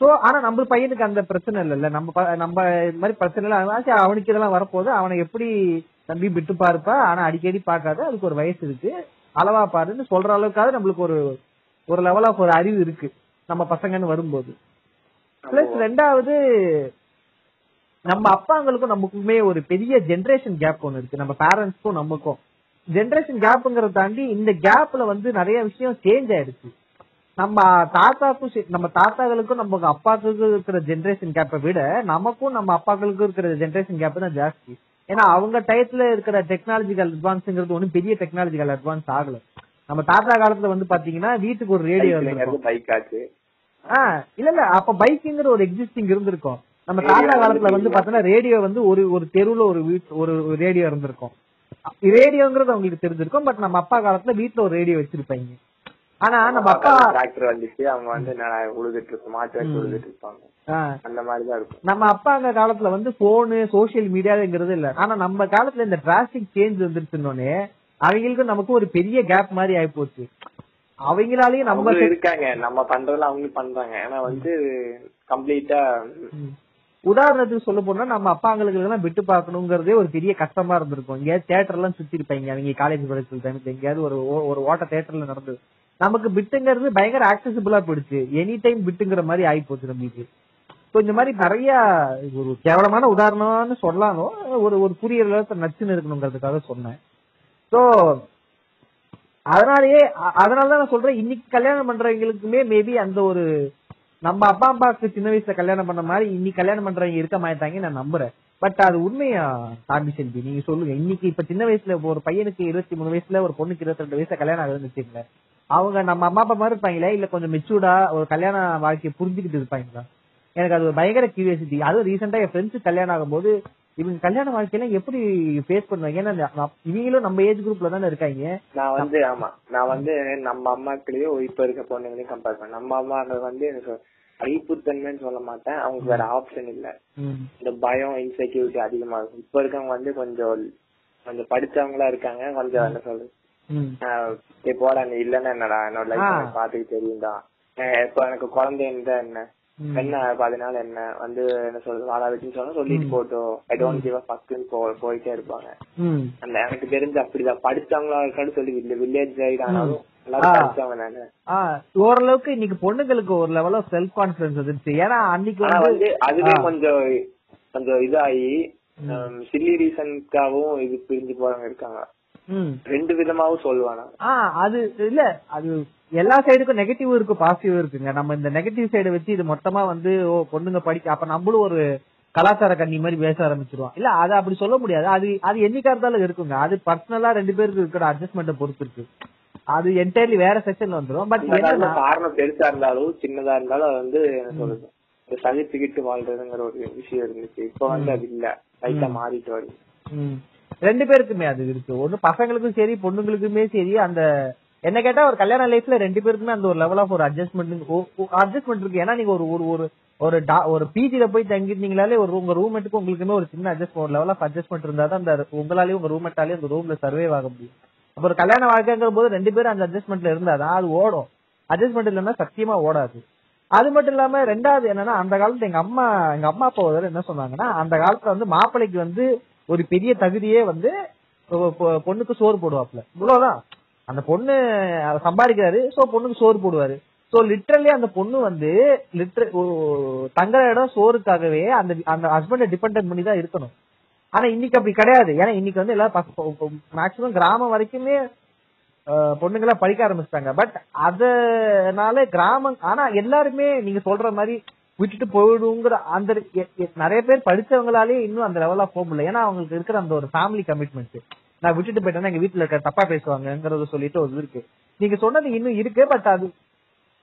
சோ ஆனா நம்ம பையனுக்கு அந்த பிரச்சனை இல்லைல்ல. நம்ம ப- நம்ம இது மாதிரி பிரச்சனை இல்ல அவனுக்கு இதெல்லாம் வரப்போகுது. அவனை எப்படி தம்பி விட்டு பாருப்பா? ஆனா அடிக்கடி பார்க்காத அதுக்கு ஒரு வயசு இருக்கு. அளவா பாருன்னு சொல்ற அளவுக்காவது நம்மளுக்கு ஒரு ஒரு லெவல் ஆஃப் ஒரு அறிவு இருக்கு. நம்ம பசங்கன்னு வரும்போது. பிளஸ் ரெண்டாவது நம்ம அப்பாங்களுக்கும் நமக்குமே ஒரு பெரிய ஜெனரேஷன் கேப் ஒன்னு இருக்கு. நம்ம பேரண்ட்ஸ்க்கும் நமக்கும். ஜெனரேஷன் கேப்ங்கிறத தாண்டி இந்த கேப்ல வந்து நிறைய விஷயம் சேஞ்ச் ஆயிடுச்சு. நம்ம தாத்தாக்கும் நம்ம தாத்தாக்களுக்கும் நம்ம அப்பாக்களுக்கும் இருக்கிற ஜெனரேஷன் கேப்பை விட நமக்கும் நம்ம அப்பாக்களுக்கும் இருக்கிற ஜெனரேஷன் கேப் தான் ஜாஸ்தி. ஏன்னா அவங்க டயத்துல இருக்கிற டெக்னாலஜிக்கல் அட்வான்ஸ்ங்கிறது ஒன்றும் பெரிய டெக்னாலஜிக்கல் அட்வான்ஸ் ஆகல. நம்ம தாத்தா காலத்துல வந்து பாத்தீங்கன்னா வீட்டுக்கு ஒரு ரேடியோ பைக் ஆச்சு. ஆஹ் இல்ல இல்ல அப்ப பைக்குங்கிற ஒரு எக்ஸிஸ்டிங் இருந்திருக்கும். நம்ம தாத்தா காலத்துல வந்து பாத்தீங்கன்னா ரேடியோ வந்து ஒரு ஒரு தெருவுல ஒரு வீட் ஒரு ரேடியோ இருந்திருக்கும். ரேடியோங்கிறது அவங்களுக்கு தெரிஞ்சிருக்கும் பட் நம்ம அப்பா காலத்துல வீட்ல ஒரு ரேடியோ வச்சிருப்பாங்க. ஆனா நம்ம அப்பா டிராக்டர் வந்துச்சு அவங்க வந்து உழுதுட்டு இருப்போம் மாட்டு வச்சு உழுதுட்டு இருப்பாங்க. அந்த மாதிரிதான் இருக்கும். நம்ம அப்பாங்க காலத்துல வந்து போனு சோசியல் மீடியாங்கிறது இல்ல. ஆனா நம்ம காலத்துல இந்த டிராஸ்டிக் சேஞ்ச் வந்துருச்சுன்னொன்னே அவங்களுக்கும் நமக்கும் ஒரு பெரிய கேப் மாதிரி ஆயி போச்சு. அவங்களாலயும் நம்ம இருக்காங்க. நம்ம பண்றதுல அவங்களும் பண்றாங்க. ஆனா வந்து கம்ப்ளீட்டா. உதாரணத்துக்கு சொல்ல போனா நம்ம அப்பாங்களுக்கு எல்லாம் விட்டு பார்க்கணுங்கிறதே ஒரு பெரிய கஷ்டமா இருந்திருக்கும். எங்கேயாவது தியேட்டர் எல்லாம் சுத்தி இருப்பாங்க. அவங்க காலேஜ் படிச்ச டைம்ல எங்கேயாவது ஒரு ஓ- ஒரு ஓட்ட தேட்டர்ல நடந்தது நமக்கு பிட்டுங்கிறது பயங்கர ஆக்சசிபிளா போயிடுச்சு. எனி டைம் பிட்டுங்கிற மாதிரி ஆகி போச்சு நம்மளுக்கு. ஸோ இந்த மாதிரி நிறைய ஒரு கேவலமான உதாரணம்னு சொல்லலாமோ ஒரு ஒரு புரியற அளவுக்கு நச்சுன்னு இருக்கணுங்கிறதுக்காக சொன்னேன். ஸோ அதனாலயே அதனாலதான் நான் சொல்றேன் இன்னைக்கு கல்யாணம் பண்றவங்களுக்குமே மேபி அந்த ஒரு நம்ம அப்பா அப்பாவுக்கு சின்ன வயசுல கல்யாணம் பண்ண மாதிரி இன்னைக்கு கல்யாணம் பண்றவங்க இருக்க மாட்டாங்க நான் நம்புறேன். பட் அது உண்மையா தாண்டி செல்வி? நீங்க சொல்லுங்க. இன்னைக்கு இப்ப சின்ன வயசுல ஒரு பையனுக்கு இருபத்தி மூணு வயசுல ஒரு பொண்ணுக்கு இருபத்தி ரெண்டு வயசுல கல்யாணம் ஆகுதுன்னு வச்சுக்கோங்க அவங்க நம்ம அம்மா அப்பா மாதிரி இருப்பாங்களே? இல்ல கொஞ்சம் மெச்சூர்டா ஒரு கல்யாண வாழ்க்கையை புரிஞ்சுக்கிட்டு இருப்பாங்களா? எனக்கு அது ஒரு பயங்கர கியூரியாசிட்டி அதுவும் ரீசெண்டா என் ஃப்ரெண்ட்ஸ் கல்யாணம் ஆகும்போது இவங்க கல்யாண வாழ்க்கையில எப்படி ஃபேஸ் பண்ணுவாங்க? ஏன்னா இவங்களும் நம்ம ஏஜ் குரூப்ல தானே இருக்காங்க. நான் வந்து ஆமா. நான் வந்து நம்ம அம்மாக்களையும் இப்ப இருக்க பொண்ணுங்களையும் கம்பேர் பண்ணேன் நம்ம அம்மா வந்து எனக்கு அழிப்புத்தன்மைன்னு சொல்ல மாட்டேன். அவங்களுக்கு வேற ஆப்ஷன் இல்ல. இந்த பயம் இன்செக்யூரிட்டி அதிகமா இருக்கும். இப்ப இருக்கவங்க வந்து கொஞ்சம் கொஞ்சம் படிச்சவங்களா இருக்காங்க. கொஞ்சம் என்ன சொல்றது? நீ இல்லன்னா என்னடா? என்னோட லைஃப் பாத்துக்க தெரியும்டா. இப்ப எனக்கு குழந்தை இருந்தா என்ன? என்ன அதனால என்ன? வந்து என்ன சொல்றது வாழா வச்சுன்னு சொன்னா சொல்லிட்டு போட்டோம். ஐ டோன்ட் கிவ் ஃபர்ஸ்ட்னு போயிட்டே இருப்பாங்க. அந்த எனக்கு தெரிஞ்சு அப்படிதான். படிச்சவங்களா இருக்கான்னு சொல்லி வில்லேஜ் சைடு ஆனாலும் ஓரளவுக்கு இன்னைக்கு பொண்ணுங்களுக்கு ஒரு லெவல் ஆஃப் செல்ஃப் கான்பிடன்ஸ் வந்துருச்சு. ஏன்னா அன்னைக்கு வந்து அதுவே. கொஞ்சம் கொஞ்சம் இதாகி சில்லி ரீசன்க்காகவும் இது பிரிஞ்சு போறவங்க இருக்காங்க. ரெண்டு விதமாவும் சொல்லுவானா? ஆ அது இல்ல அது எல்லா சைடுக்கும் நெகட்டிவ் இருக்கு பாசிட்டிவ் இருக்குங்க. நம்ம இந்த நெகட்டிவ் சைடு வச்சு இது மொத்தமா வந்து ஓ பொண்ணுங்க படிக்க அப்ப நம்மளும் ஒரு கலாச்சார கண்ணி மாதிரி பேச ஆரம்பிச்சிருவோம். இல்ல அது அப்படி சொல்ல முடியாது. அது அது என்னைக்கா இருந்தாலும் இருக்குங்க. அது பர்சனலா ரெண்டு பேருக்கு இருக்கிற அட்ஜஸ்ட்மெண்ட்டை பொறுத்து இருக்கு அது என்டையர்லி வேற செக்ஷன்ல வந்துரும். பட் என்னன்னா காரணம் பெருசா இருந்தாலும் சின்னதா இருந்தாலும் அது வந்து என்ன இந்த சகிச்சுக்கிட்டு வாழ்றதுங்கிற ஒரு விஷயம் இருந்துச்சு. இப்ப வந்து அது இல்ல. லைட்டா மாறிட்டு வருது. ரெண்டு பேருக்குமே அது இருக்கு. ஒண்ணு பசங்களுக்கும் சரி பொண்ணுங்களுக்குமே சரி அந்த என்ன கேட்டா ஒரு கல்யாண லைஃப்ல ரெண்டு பேருக்குமே அந்த ஒரு லெவல் ஆஃப் ஒரு அட்ஜஸ்ட்மெண்ட் அட்ஜஸ்ட்மெண்ட் இருக்கு. ஏன்னா நீங்க ஒரு ஒரு ஒரு ஒரு டா- ஒரு பிஜில போய் தங்கிருந்தீங்களாலே ஒரு உங்க ரூம்மேட்டுக்கு உங்களுக்குமே ஒரு சின்ன அட்ஜஸ்ட் ஒரு லெவல் ஆஃப் அட்ஜஸ்ட்மெண்ட் இருந்தா தான் அந்த உங்களாலேயும் உங்க ரூம்மேட்டாலேயும் அந்த ரூம்ல சர்வே ஆக முடியும். அப்ப ஒரு கல்யாண வாழ்க்கைங்கிற போது ரெண்டு பேரும் அந்த அட்ஜஸ்ட்மெண்ட்ல இருந்தாதான் அது ஓடும். அட்ஜஸ்ட்மெண்ட் இல்லைன்னா சத்தியமா ஓடாது. அது மட்டும் இல்லாம ரெண்டாவது என்னன்னா அந்த காலத்துல எங்க அம்மா எங்க அம்மா அப்பா ஒரு என்ன சொன்னாங்கன்னா அந்த காலத்துல வந்து மாப்பிள்ளைக்கு வந்து ஒரு பெரிய தகுதியே வந்து பொண்ணுக்கு சோறு போடுவாப்ல இவ்வளவுதான். அந்த பொண்ணு சம்பாதிக்கிறாரு சோ பொண்ணுக்கு சோறு போடுவாரு. சோ லிட்டரலி அந்த பொண்ணு வந்து லிட்டர் தங்குற இடம் சோறுக்காகவே அந்த அந்த ஹஸ்பண்டை டிபெண்ட் பண்ணி தான் இருக்கணும். ஆனா இன்னைக்கு அப்படி கிடையாது. ஏன்னா இன்னைக்கு வந்து எல்லாரும் மேக்சிமம் கிராமம் வரைக்குமே அஹ், பொண்ணுங்களா படிக்க ஆரம்பிச்சிட்டாங்க. பட் அதனால கிராமம் ஆனா எல்லாருமே நீங்க சொல்ற மாதிரி விட்டுட்டு போயிடுங்கிற அந்த நிறைய பேர் படிச்சவங்களாலே இன்னும் அந்த லெவலா போக முடியல. ஏன்னா அவங்களுக்கு இருக்கிற அந்த ஒரு ஃபேமிலி கமிட்மெண்ட் நான் விட்டுட்டு போயிட்டேன்னா எங்க வீட்டுல இருக்க தப்பா பேசுவாங்கங்கறத சொல்லிட்டு ஒரு இது இருக்கு. நீங்க சொன்னது இன்னும் இருக்கு பட் அது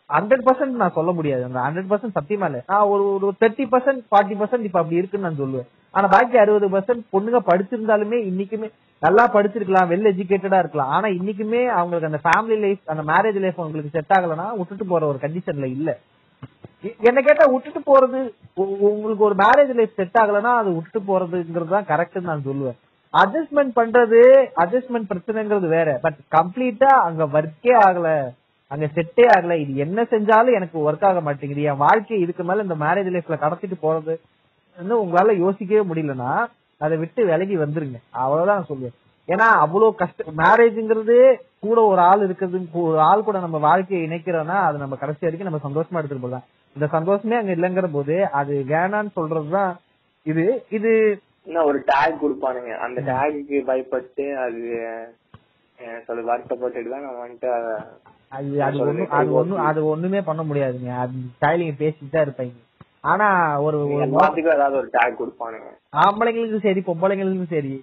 ஹண்ட்ரட் பர்சன்ட் நான் சொல்ல முடியாது. அந்த ஹண்ட்ரட் பர்சன்ட் சத்தியமா இல்ல. நான் ஒரு ஒரு தேர்ட்டி பர்சன்ட் ஃபார்ட்டி பர்சன்ட் இப்ப அப்படி இருக்குன்னு நான் சொல்லுவேன். ஆனா பாக்கி அறுபது பர்சன்ட் பொண்ணுங்க படிச்சிருந்தாலுமே இன்னைக்குமே நல்லா படிச்சிருக்கலாம் வெல் எஜுகேட்டடா இருக்கலாம். ஆனா இன்னைக்குமே அவங்களுக்கு அந்த ஃபேமிலி லைஃப் அந்த மேரேஜ் லைஃப் அவங்களுக்கு செட் ஆகலைன்னா விட்டுட்டு போற ஒரு கண்டிஷன்ல இல்ல. என்ன கேட்டா விட்டுட்டு போறது உ- உங்களுக்கு ஒரு மேரேஜ் லைஃப் செட் ஆகலன்னா அது விட்டுட்டு போறதுங்கிறது தான் கரெக்ட்னு நான் சொல்லுவேன். அட்ஜஸ்ட்மெண்ட் பண்றது அட்ஜஸ்ட்மெண்ட் பிரச்சனைங்கிறது வேற. பட் கம்ப்ளீட்டா அங்க ஒர்க்கே ஆகல அங்க செட்டே ஆகல இது என்ன செஞ்சாலும் எனக்கு ஒர்க் ஆக மாட்டேங்குது. என் வாழ்க்கை இதுக்கு மேல இந்த மேரேஜ் லைஃப்ல கடத்திட்டு போறது வந்து உங்களால யோசிக்கவே முடியலன்னா அதை விட்டு விலகி வந்துருங்க. அவ்வளவுதான் நான் சொல்லுவேன். ஏன்னா அவ்வளவு கஷ்ட மேரேஜ்ங்கிறது கூட ஒரு ஆள் இருக்கிறது ஒரு ஆள் கூட நம்ம வாழ்க்கையை இணைக்கிறோம்னா அது நம்ம கடைசி வரைக்கும் நம்ம சந்தோஷமா எடுத்துட்டு போகலாம் இந்த சந்தோஷமே அங்க இல்லைங்கிற போது அது வேணான்னு சொல்றதுதான் இது. இது ஒரு டேக் கொடுப்பானுங்க. அந்த டேகுக்கு பயப்பட்டு அது சொல்ல வருத்தப்பட்டுட்டு தான் நான் வந்துட்டு அத- அது ஒண்ணு அது ஒண்ணு அது ஒண்ணுமே பண்ண முடியாதுங்க. அது ஸ்டைலிங்க பேசிட்டு தான் இருப்பாங்க ஆனா ஒரு ஒரு ஏதாவது ஒரு டேக் கொடுப்பானுங்க. ஆம்பளைங்களுக்கும் சரி பொம்பளைங்களுக்கும் சரி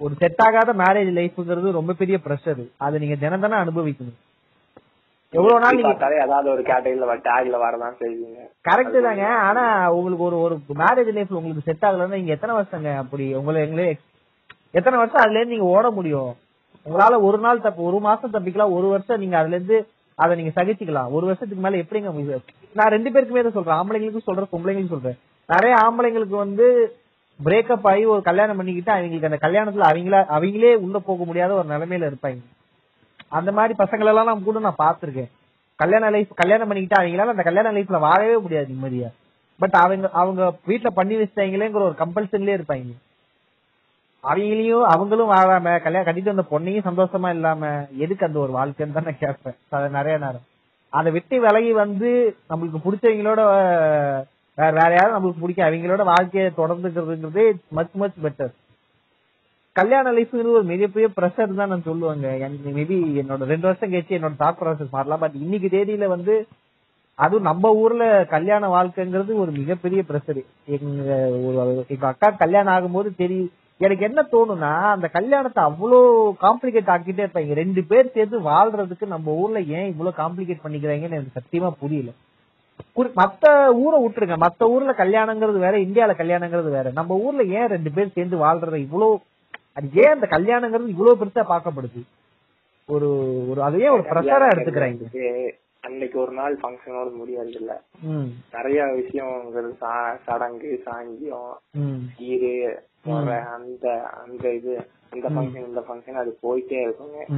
ஒரு செட் ஆகாத மேரேஜ் லைஃப்ங்கிறது ரொம்ப பெரிய ப்ரெஷர் அதை நீங்க தினம் தினம் அனுபவிக்கணும். எவ்வளவு நாள் நீங்க ஏதாவது ஒரு கேட்டகரியில டேக்ல வரதான் செய்வீங்க கரெக்ட் தாங்க. ஆனா உங்களுக்கு ஒரு ஒரு மேரேஜ் லைஃப்ல உங்களுக்கு செட் ஆகலன்னா நீங்க எத்தனை வருஷங்க அப்படி? உங்களை எங்களே எத்தனை வருஷம் அதுல இருந்து நீங்க ஓட முடியும்? உங்களால ஒரு நாள் தப்பு ஒரு மாசம் தப்பிக்கலாம். ஒரு வருஷம் நீங்க அதுல இருந்து அதை நீங்க சகிச்சுக்கலாம். ஒரு வருஷத்துக்கு மேல எப்படிங்க? நான் ரெண்டு பேருக்குமே தான் சொல்றேன். ஆம்பளைங்களுக்கும் சொல்றேன் பொம்பளைங்களுக்கும் சொல்றேன். நிறைய ஆம்பளைங்களுக்கு வந்து பிரேக்கப் ஆகி ஒரு கல்யாணம் பண்ணிக்கிட்டு அவங்களுக்கு அந்த கல்யாணத்துல அவங்களா அவங்களே உள்ள போக முடியாத ஒரு நிலைமையில இருப்பாங்க. அந்த மாதிரி பசங்களை எல்லாம் நான் கூட நான் பாத்திருக்கேன் கல்யாண லைஃப் கல்யாணம் பண்ணிக்கிட்டு அவங்களால அந்த கல்யாண லைஃப்ல வாழவே முடியாது நிம்மதியா. பட் அவங்க அவங்க வீட்டுல பண்ணி வச்சிட்டாங்களேங்கிற ஒரு கம்பல்சன்லயே இருப்பாங்க. அவங்களையும் அவங்களும் வாழாம கல்யாணம் கட்டிட்டு வந்த பொண்ணையும் சந்தோஷமா இல்லாம எதுக்கு அந்த ஒரு வாழ்க்கைன்னு தான் நான் கேட்பேன். அதை நிறைய நேரம். அதை விட்டு விலகி வந்து நம்மளுக்கு பிடிச்சவங்களோட வேற வேற யாரும் நம்மளுக்கு பிடிக்கும் அவங்களோட வாழ்க்கையை தொடர்ந்துக்கிறதுங்கிறதே மச் மச் பெட்டர் கல்யாண லைஃப்ங்கிறது ஒரு மிகப்பெரிய ப்ரெஷர் தான் நான் சொல்லுவாங்க. எனக்கு மேபி என்னோட ரெண்டு வருஷம் கழிச்சு என்னோட தாட் ப்ராசஸ் மாறலாம். பட் இன்னைக்கு தேதியில வந்து அதுவும் நம்ம ஊர்ல கல்யாண வாழ்க்கைங்கிறது ஒரு மிகப்பெரிய ப்ரெஷர் எங்க ஒரு எங்க அக்கா கல்யாணம் ஆகும்போது தெரியும் எனக்கு என்ன தோணும்னா அந்த கல்யாணத்தை அவ்வளோ காம்ப்ளிகேட் ஆக்கிட்டே இருப்பாங்க ரெண்டு பேர் சேர்ந்து வாழ்றதுக்கு நம்ம ஊர்ல ஏன் இவ்வளவு காம்ப்ளிகேட் பண்ணிக்கிறாங்கன்னு எனக்கு சத்தியமா புரியல. மத்த ஊரை விட்டுருங்க. மத்த ஊர்ல கல்யாணங்கிறது வேற இந்தியால கல்யாணங்கிறது வேற. நம்ம ஊர்ல ஏன் ரெண்டு பேர் சேர்ந்து வாழ்றது இவ்வளவு அது ஏன் அந்த கல்யாணங்கிறது இவ்வளவு பெருசா பார்க்கப்படுது? ஒரு ஒரு அதையே ஒரு ப்ரெஷரா எடுத்துக்கிறாங்க? அன்னைக்கு ஒரு நாள் ஃபங்க்ஷனோட முடியாது இல்ல நிறைய சா- சடங்கு சாங்கியம் முறை, அந்த அந்த இது அந்த ஃபங்க்ஷன் இந்த ஃபங்க்ஷன் அது போயிட்டே இருக்குங்க.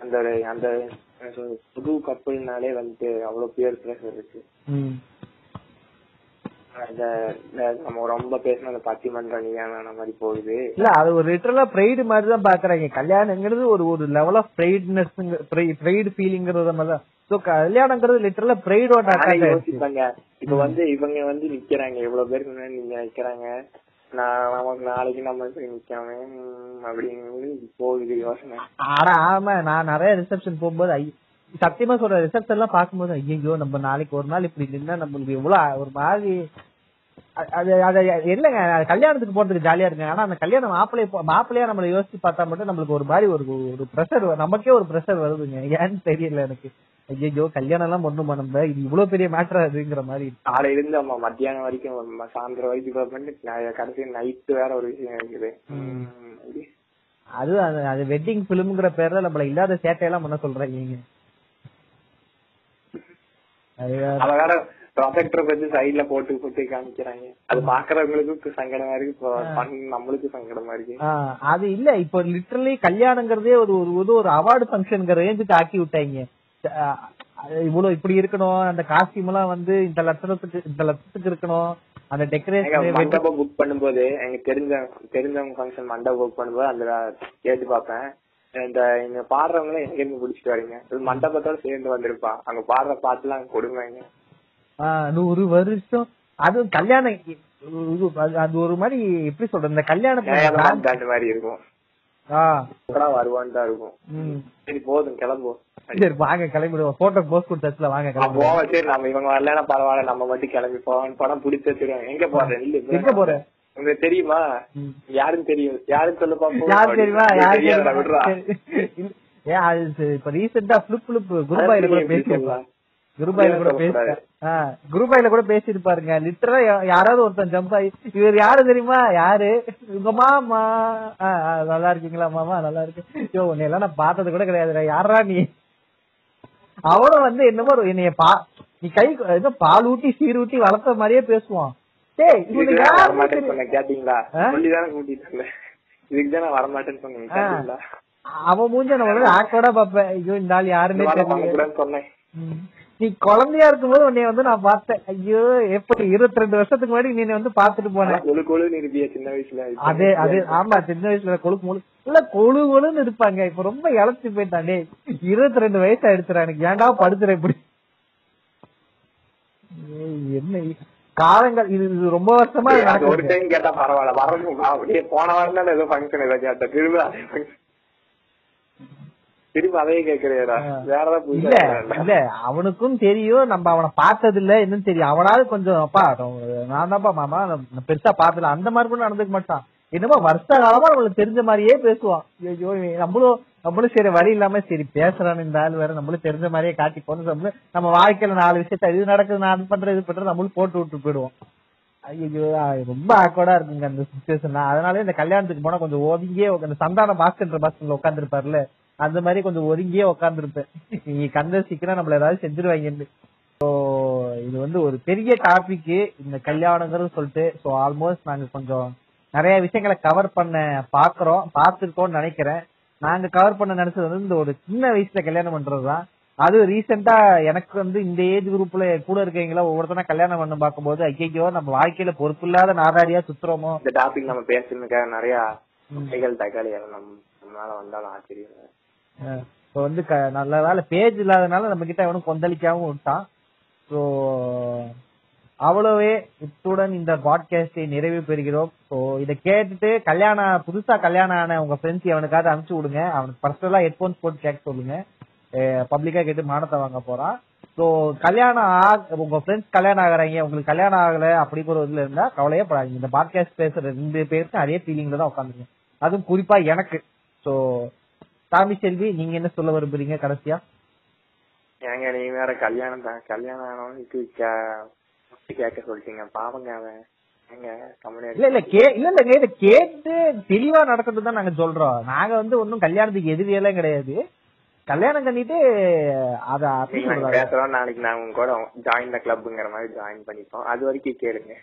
அந்த அந்த புது கப்பல்னாலே வந்துட்டு அவ்வளவு பேர் ப்ரெஷர் இருக்கு. நம்ம ரொம்ப பேசின அந்த பட்டிமன்ற நீயான மாதிரி போகுது. இல்ல அது ஒரு லிட்டரலா ப்ரைடு மாதிரி தான் பாக்குறாங்க. கல்யாணங்கிறது ஒரு ஒரு லெவல் ஆஃப் ப்ரைட்னஸ் ப்ரைடு ஃபீலிங்கிறது மாதிரி தான். சோ கல்யாணங்கிறது லிட்டரலா ப்ரைடோட யோசிப்பாங்க. இப்ப வந்து இவங்க வந்து நிக்கிறாங்க. இவ்வளவு பேருக்கு முன்னாடி நீங்க நிக்கிறாங்க. நாளைக்கு நம்ம போய் அப்படின்னு போகுது யோசனை. ஆனா ஆமா நான் நிறைய ரிசப்ஷன் போகும்போது சத்தியமா சொல்ற ரிசப்ஷன் எல்லாம் பாக்கும்போது ஐயோ நம்ம நாளைக்கு ஒரு நாள் இப்படி நின்னா நம்மளுக்கு எவ்வளவு ஒரு மாதிரி அது அது இல்லங்க கல்யாணத்துக்கு போறதுக்கு ஜாலியா இருக்குங்க. ஆனா அந்த கல்யாணம் மாப்பிள்ளைய மாப்பிள்ளையா நம்மள யோசிச்சு பார்த்தா மட்டும் நம்மளுக்கு ஒரு மாதிரி ஒரு ஒரு ப்ரெஷர் நமக்கே ஒரு ப்ரெஷர் வருதுங்க. ஏன்னு தெரியல எனக்கு. ஐயோ கல்யாணம் எல்லாம் ஒண்ணுமா நம்ம? இது இவ்வளவு பெரிய மேட்டர் அதுங்கிற மாதிரி. காலையில இருந்து நம்ம மத்தியானம் வரைக்கும் சாயந்தரம் வரைக்கும் கடைசி நைட்டு வேற ஒரு விஷயம் இருக்குது. அது அது- வெட்டிங் பிலிம்ங்கிற பேர்ல நம்மள இல்லாத சேட்டையெல்லாம் பண்ண சொல்றாங்க அது வேற. ப்ரொஜெக்டர் வச்சு சைடுல போட்டு போட்டு காமிக்கிறாங்க. அது பாக்குறவங்களுக்கு சங்கடமா இருக்கு. நம்மளுக்கு சங்கடமா இருக்கு. அது இல்ல. இப்போ லிட்டரலி கல்யாணங்கிறதே ஒரு ஒரு அவார்டு ஃபங்க்ஷனுங்கிற ரேஞ்சுக்கு ஆக்கி விட்டாங்க. இவ்வளவு இப்படி இருக்கணும். அந்த காஸ்டியூம் எல்லாம் வந்து இந்த லட்சணத்துக்கு இந்த லட்சத்துக்கு இருக்கணும். அந்த டெக்கரேஷன் மண்டபம் புக் பண்ணும்போது எங்க தெரிஞ்ச தெரிஞ்சவங்க ஃபங்க்ஷன் மண்டபம் புக் பண்ணும்போது அந்த கேட்டு பார்ப்பேன். இந்த இங்க பாடுறவங்கள எங்க இருந்து பிடிச்சிட்டு வரீங்க மண்டபத்தோட சேர்ந்து வந்திருப்பா அங்க பாடுற பாட்டுலாம் கொடுமைங்க. நூறு வருஷம். அதுவும் கல்யாணம் அது- அது ஒரு மாதிரி எப்படி சொல்றது இந்த கல்யாணத்துல மாதிரி இருக்கும். வருவான்னு தான் இருக்கும். சரி போதும் கிளம்புவோம். சரி. வாங்க கிளம்பிடுவோம். போட்டோ போஸ்ட் கொடுத்தாச்சுல வாங்க கிளம்பிடுவோம் போவோம் சரி நம்ம இவங்க வரலன்னா பரவாயில்ல நம்ம மட்டும் கிளம்பி போவோம் படம் பிடிச்ச தெரியும் எங்க போறேன் இல்ல எங்க போற? உங்களுக்கு தெரியுமா. யாருன்னு தெரியும். யாருன்னு சொல்ல பாப்போம். யார் தெரியுமா? யார் தெரியாதா, தெரியுமா? விடுறா. இல்ல, ஏன் அது இப்ப ரீசெண்டா பிளிப் பிளிப் குருபாயில கூட? குருபாயில கூட. பேசி குருபாயில கூட பேசியிருப்பாருங்க லிட்டரா யாராவது ஒருத்தன் ஜம்ப் ஆகி இவர் யாரு தெரியுமா? யாரு? உங்க மாமா. நல்லா இருக்கீங்களா மாமா? நல்லா இருக்கு. ஐயோ உன்னை எல்லாம் நான் பார்த்தது கூட கிடையாதுடா. யாரா நீ? அவனும் வந்து என்னமோ என்னைய பா நீ கை ஏதோ பால் ஊட்டி சீர் ஊட்டி வளர்த்த மாதிரியே பேசுவான். டேய் கேட்டீங்களா? இதுக்கு தான் வரமாட்டேன்னு சொன்னேன் அவன் மூஞ்ச நான் ஆக்கோட பாப்பேன் ஐயோ இந்த ஆள் பண்ணக்கூடாதுன்னு சொன்னேன். நீ குழந்தையா இருக்கும்போது உன்னை வந்து நான் பார்த்தேன். ஐயோ எப்படி இருபத்தி ரெண்டு வருஷத்துக்கு முன்னாடி நீ வந்து பாத்துட்டு போனேன் கொழு கொழுன்னு இருப்பிய சின்ன வயசுல? அதே அதே ஆமா சின்ன வயசுல கொழுப்பு முழு இல்ல கொழு கொழுன்னு இருப்பாங்க. இப்ப ரொம்ப இழைச்சு போயிட்டான் இருபத்தி ரெண்டு வயசு ஆயிடுச்சுடா எனக்கு ஏன்டா படுத்துற இப்படி? என்ன? காலங்கள் இது ரொம்ப வருஷமா ஒரு. டைம் கேட்டா பரவாயில்ல. வரணும் அப்படியே போன வாரம் தான் ஏதோ ஃபங்க்ஷன் ஏதோ கேட்டேன் திரும்ப. திரும்ப அதையே கேக்குறேடா வேற ஏதாவது புதுசா இல்ல. இல்ல அவனுக்கும் தெரியும் நம்ம அவனை பார்த்தது இல்ல என்னன்னு தெரியும். அவனாவது கொஞ்சம் அப்பா நான் தான்ப்பா மாமா பெருசா பார்த்தல அந்த மாதிரி கூட நடந்துக்க மாட்டான். என்னமோ வருஷ காலமா நம்மளுக்கு தெரிஞ்ச மாதிரியே பேசுவான். ஐயோ நம்மளும் நம்மளும் சரி வழி இல்லாம சரி பேசுறான்னு இந்த ஆள் வேற நம்மளும் தெரிஞ்ச மாதிரியே காட்டி போன நம்ம வாழ்க்கையில நாலு விஷயத்த இது நடக்குது நான் அது பண்றேன் இது பண்றேன் நம்மளும் போட்டு விட்டு போயிடுவோம். ஐயோ ரொம்ப ஆக்வர்டா இருக்குங்க அந்த சுச்சுவேஷன் அதனால இந்த கல்யாணத்துக்கு போனா கொஞ்சம் ஒதுங்கியே இந்த சந்தான பாஸ்கர் பாஸ்கர்ல உட்காந்துருப்பாருல அந்த மாதிரி கொஞ்சம் ஒதுங்கியே உட்காந்துருப்பேன் நீ கந்த சீக்கிரம் நம்மள ஏதாவது செஞ்சிருவாங்கன்னு. ஸோ இது வந்து ஒரு பெரிய டாபிக் இந்த கல்யாணங்கிறது சொல்லிட்டு ஸோ ஆல்மோஸ்ட் நாங்க கொஞ்சம் நிறைய விஷயங்களை கவர் பண்ண பாக்குறோம் பார்த்துருக்கோம்னு நினைக்கிறேன். நாங்க கவர் பண்ண நினைச்சது வந்து இந்த ஒரு சின்ன வயசுல கல்யாணம் பண்றதுதான். அது ரீசெண்டா எனக்கு வந்து இந்த ஏஜ் குரூப்ல கூட இருக்கவங்கள ஒவ்வொருத்தனா கல்யாணம் பண்ண பார்க்கும்போது ஐயோ நம்ம வாழ்க்கையில பொறுப்பில்லாத நாதாரியா சுத்துறோமோ? இந்த டாபிக் நம்ம பேசுறதுக்காக நிறைய கைகள் தகவல் நம்ம நம்மளால வந்தாலும் ஆச்சரியம். இப்போ வந்து க- நல்ல வேலை பேஜ் இல்லாதனால நம்ம கிட்ட எவனும் கொந்தளிக்காம விட்டான். ஸோ அவ்வளவே இத்துடன் இந்த பாட்காஸ்டை நிறைவு பெறுகிறோம். ஸோ இதை கேட்டுட்டு கல்யாணம் புதுசா கல்யாணம் ஆன உங்க ஃப்ரெண்ட்ஸ் அவனுக்காவது அனுப்பிச்சு விடுங்க. அவனுக்கு பர்சனலா ஹெட்போன்ஸ் போட்டு கேட்க சொல்லுங்க. பப்ளிக்கா கேட்டு மானத்தை வாங்க போறான் ஸோ கல்யாணம் ஆக உங்க ஃப்ரெண்ட்ஸ் கல்யாணம் ஆகுறாங்க. உங்களுக்கு கல்யாணம் ஆகல அப்படிங்கிற ஒரு இதுல இருந்தா கவலையே படாதீங்க இந்த பாட்காஸ்ட் பேசுற ரெண்டு பேருக்கும் அதே ஃபீலிங்ல தான் உட்காந்துங்க அதுவும் குறிப்பா எனக்கு. ஸோ சாமி செல்வி நீங்க என்ன சொல்ல விரும்புறீங்க கடைசியா? ஏங்க நீங்க வேற கல்யாணம் தான். கல்யாணம் ஆனவனுக்கு கேட்க சொல்லிட்டீங்க. பாவங்க அவன். இல்ல இல்ல கே இல்ல இத கேட்டு தெளிவா நடக்கிறது தான் நாங்க சொல்றோம். நாங்க வந்து ஒன்னும் கல்யாணத்துக்கு எதிரியெல்லாம் கிடையாது. கல்யாணம் பண்ணிட்டு அத நாங்க பேசுறோம் நாளைக்கு நான் உங்க கூட ஜாயின் த கிளப்ங்கிற மாதிரி ஜாயின் பண்ணிப்போம். அது வரைக்கும் கேளுங்க.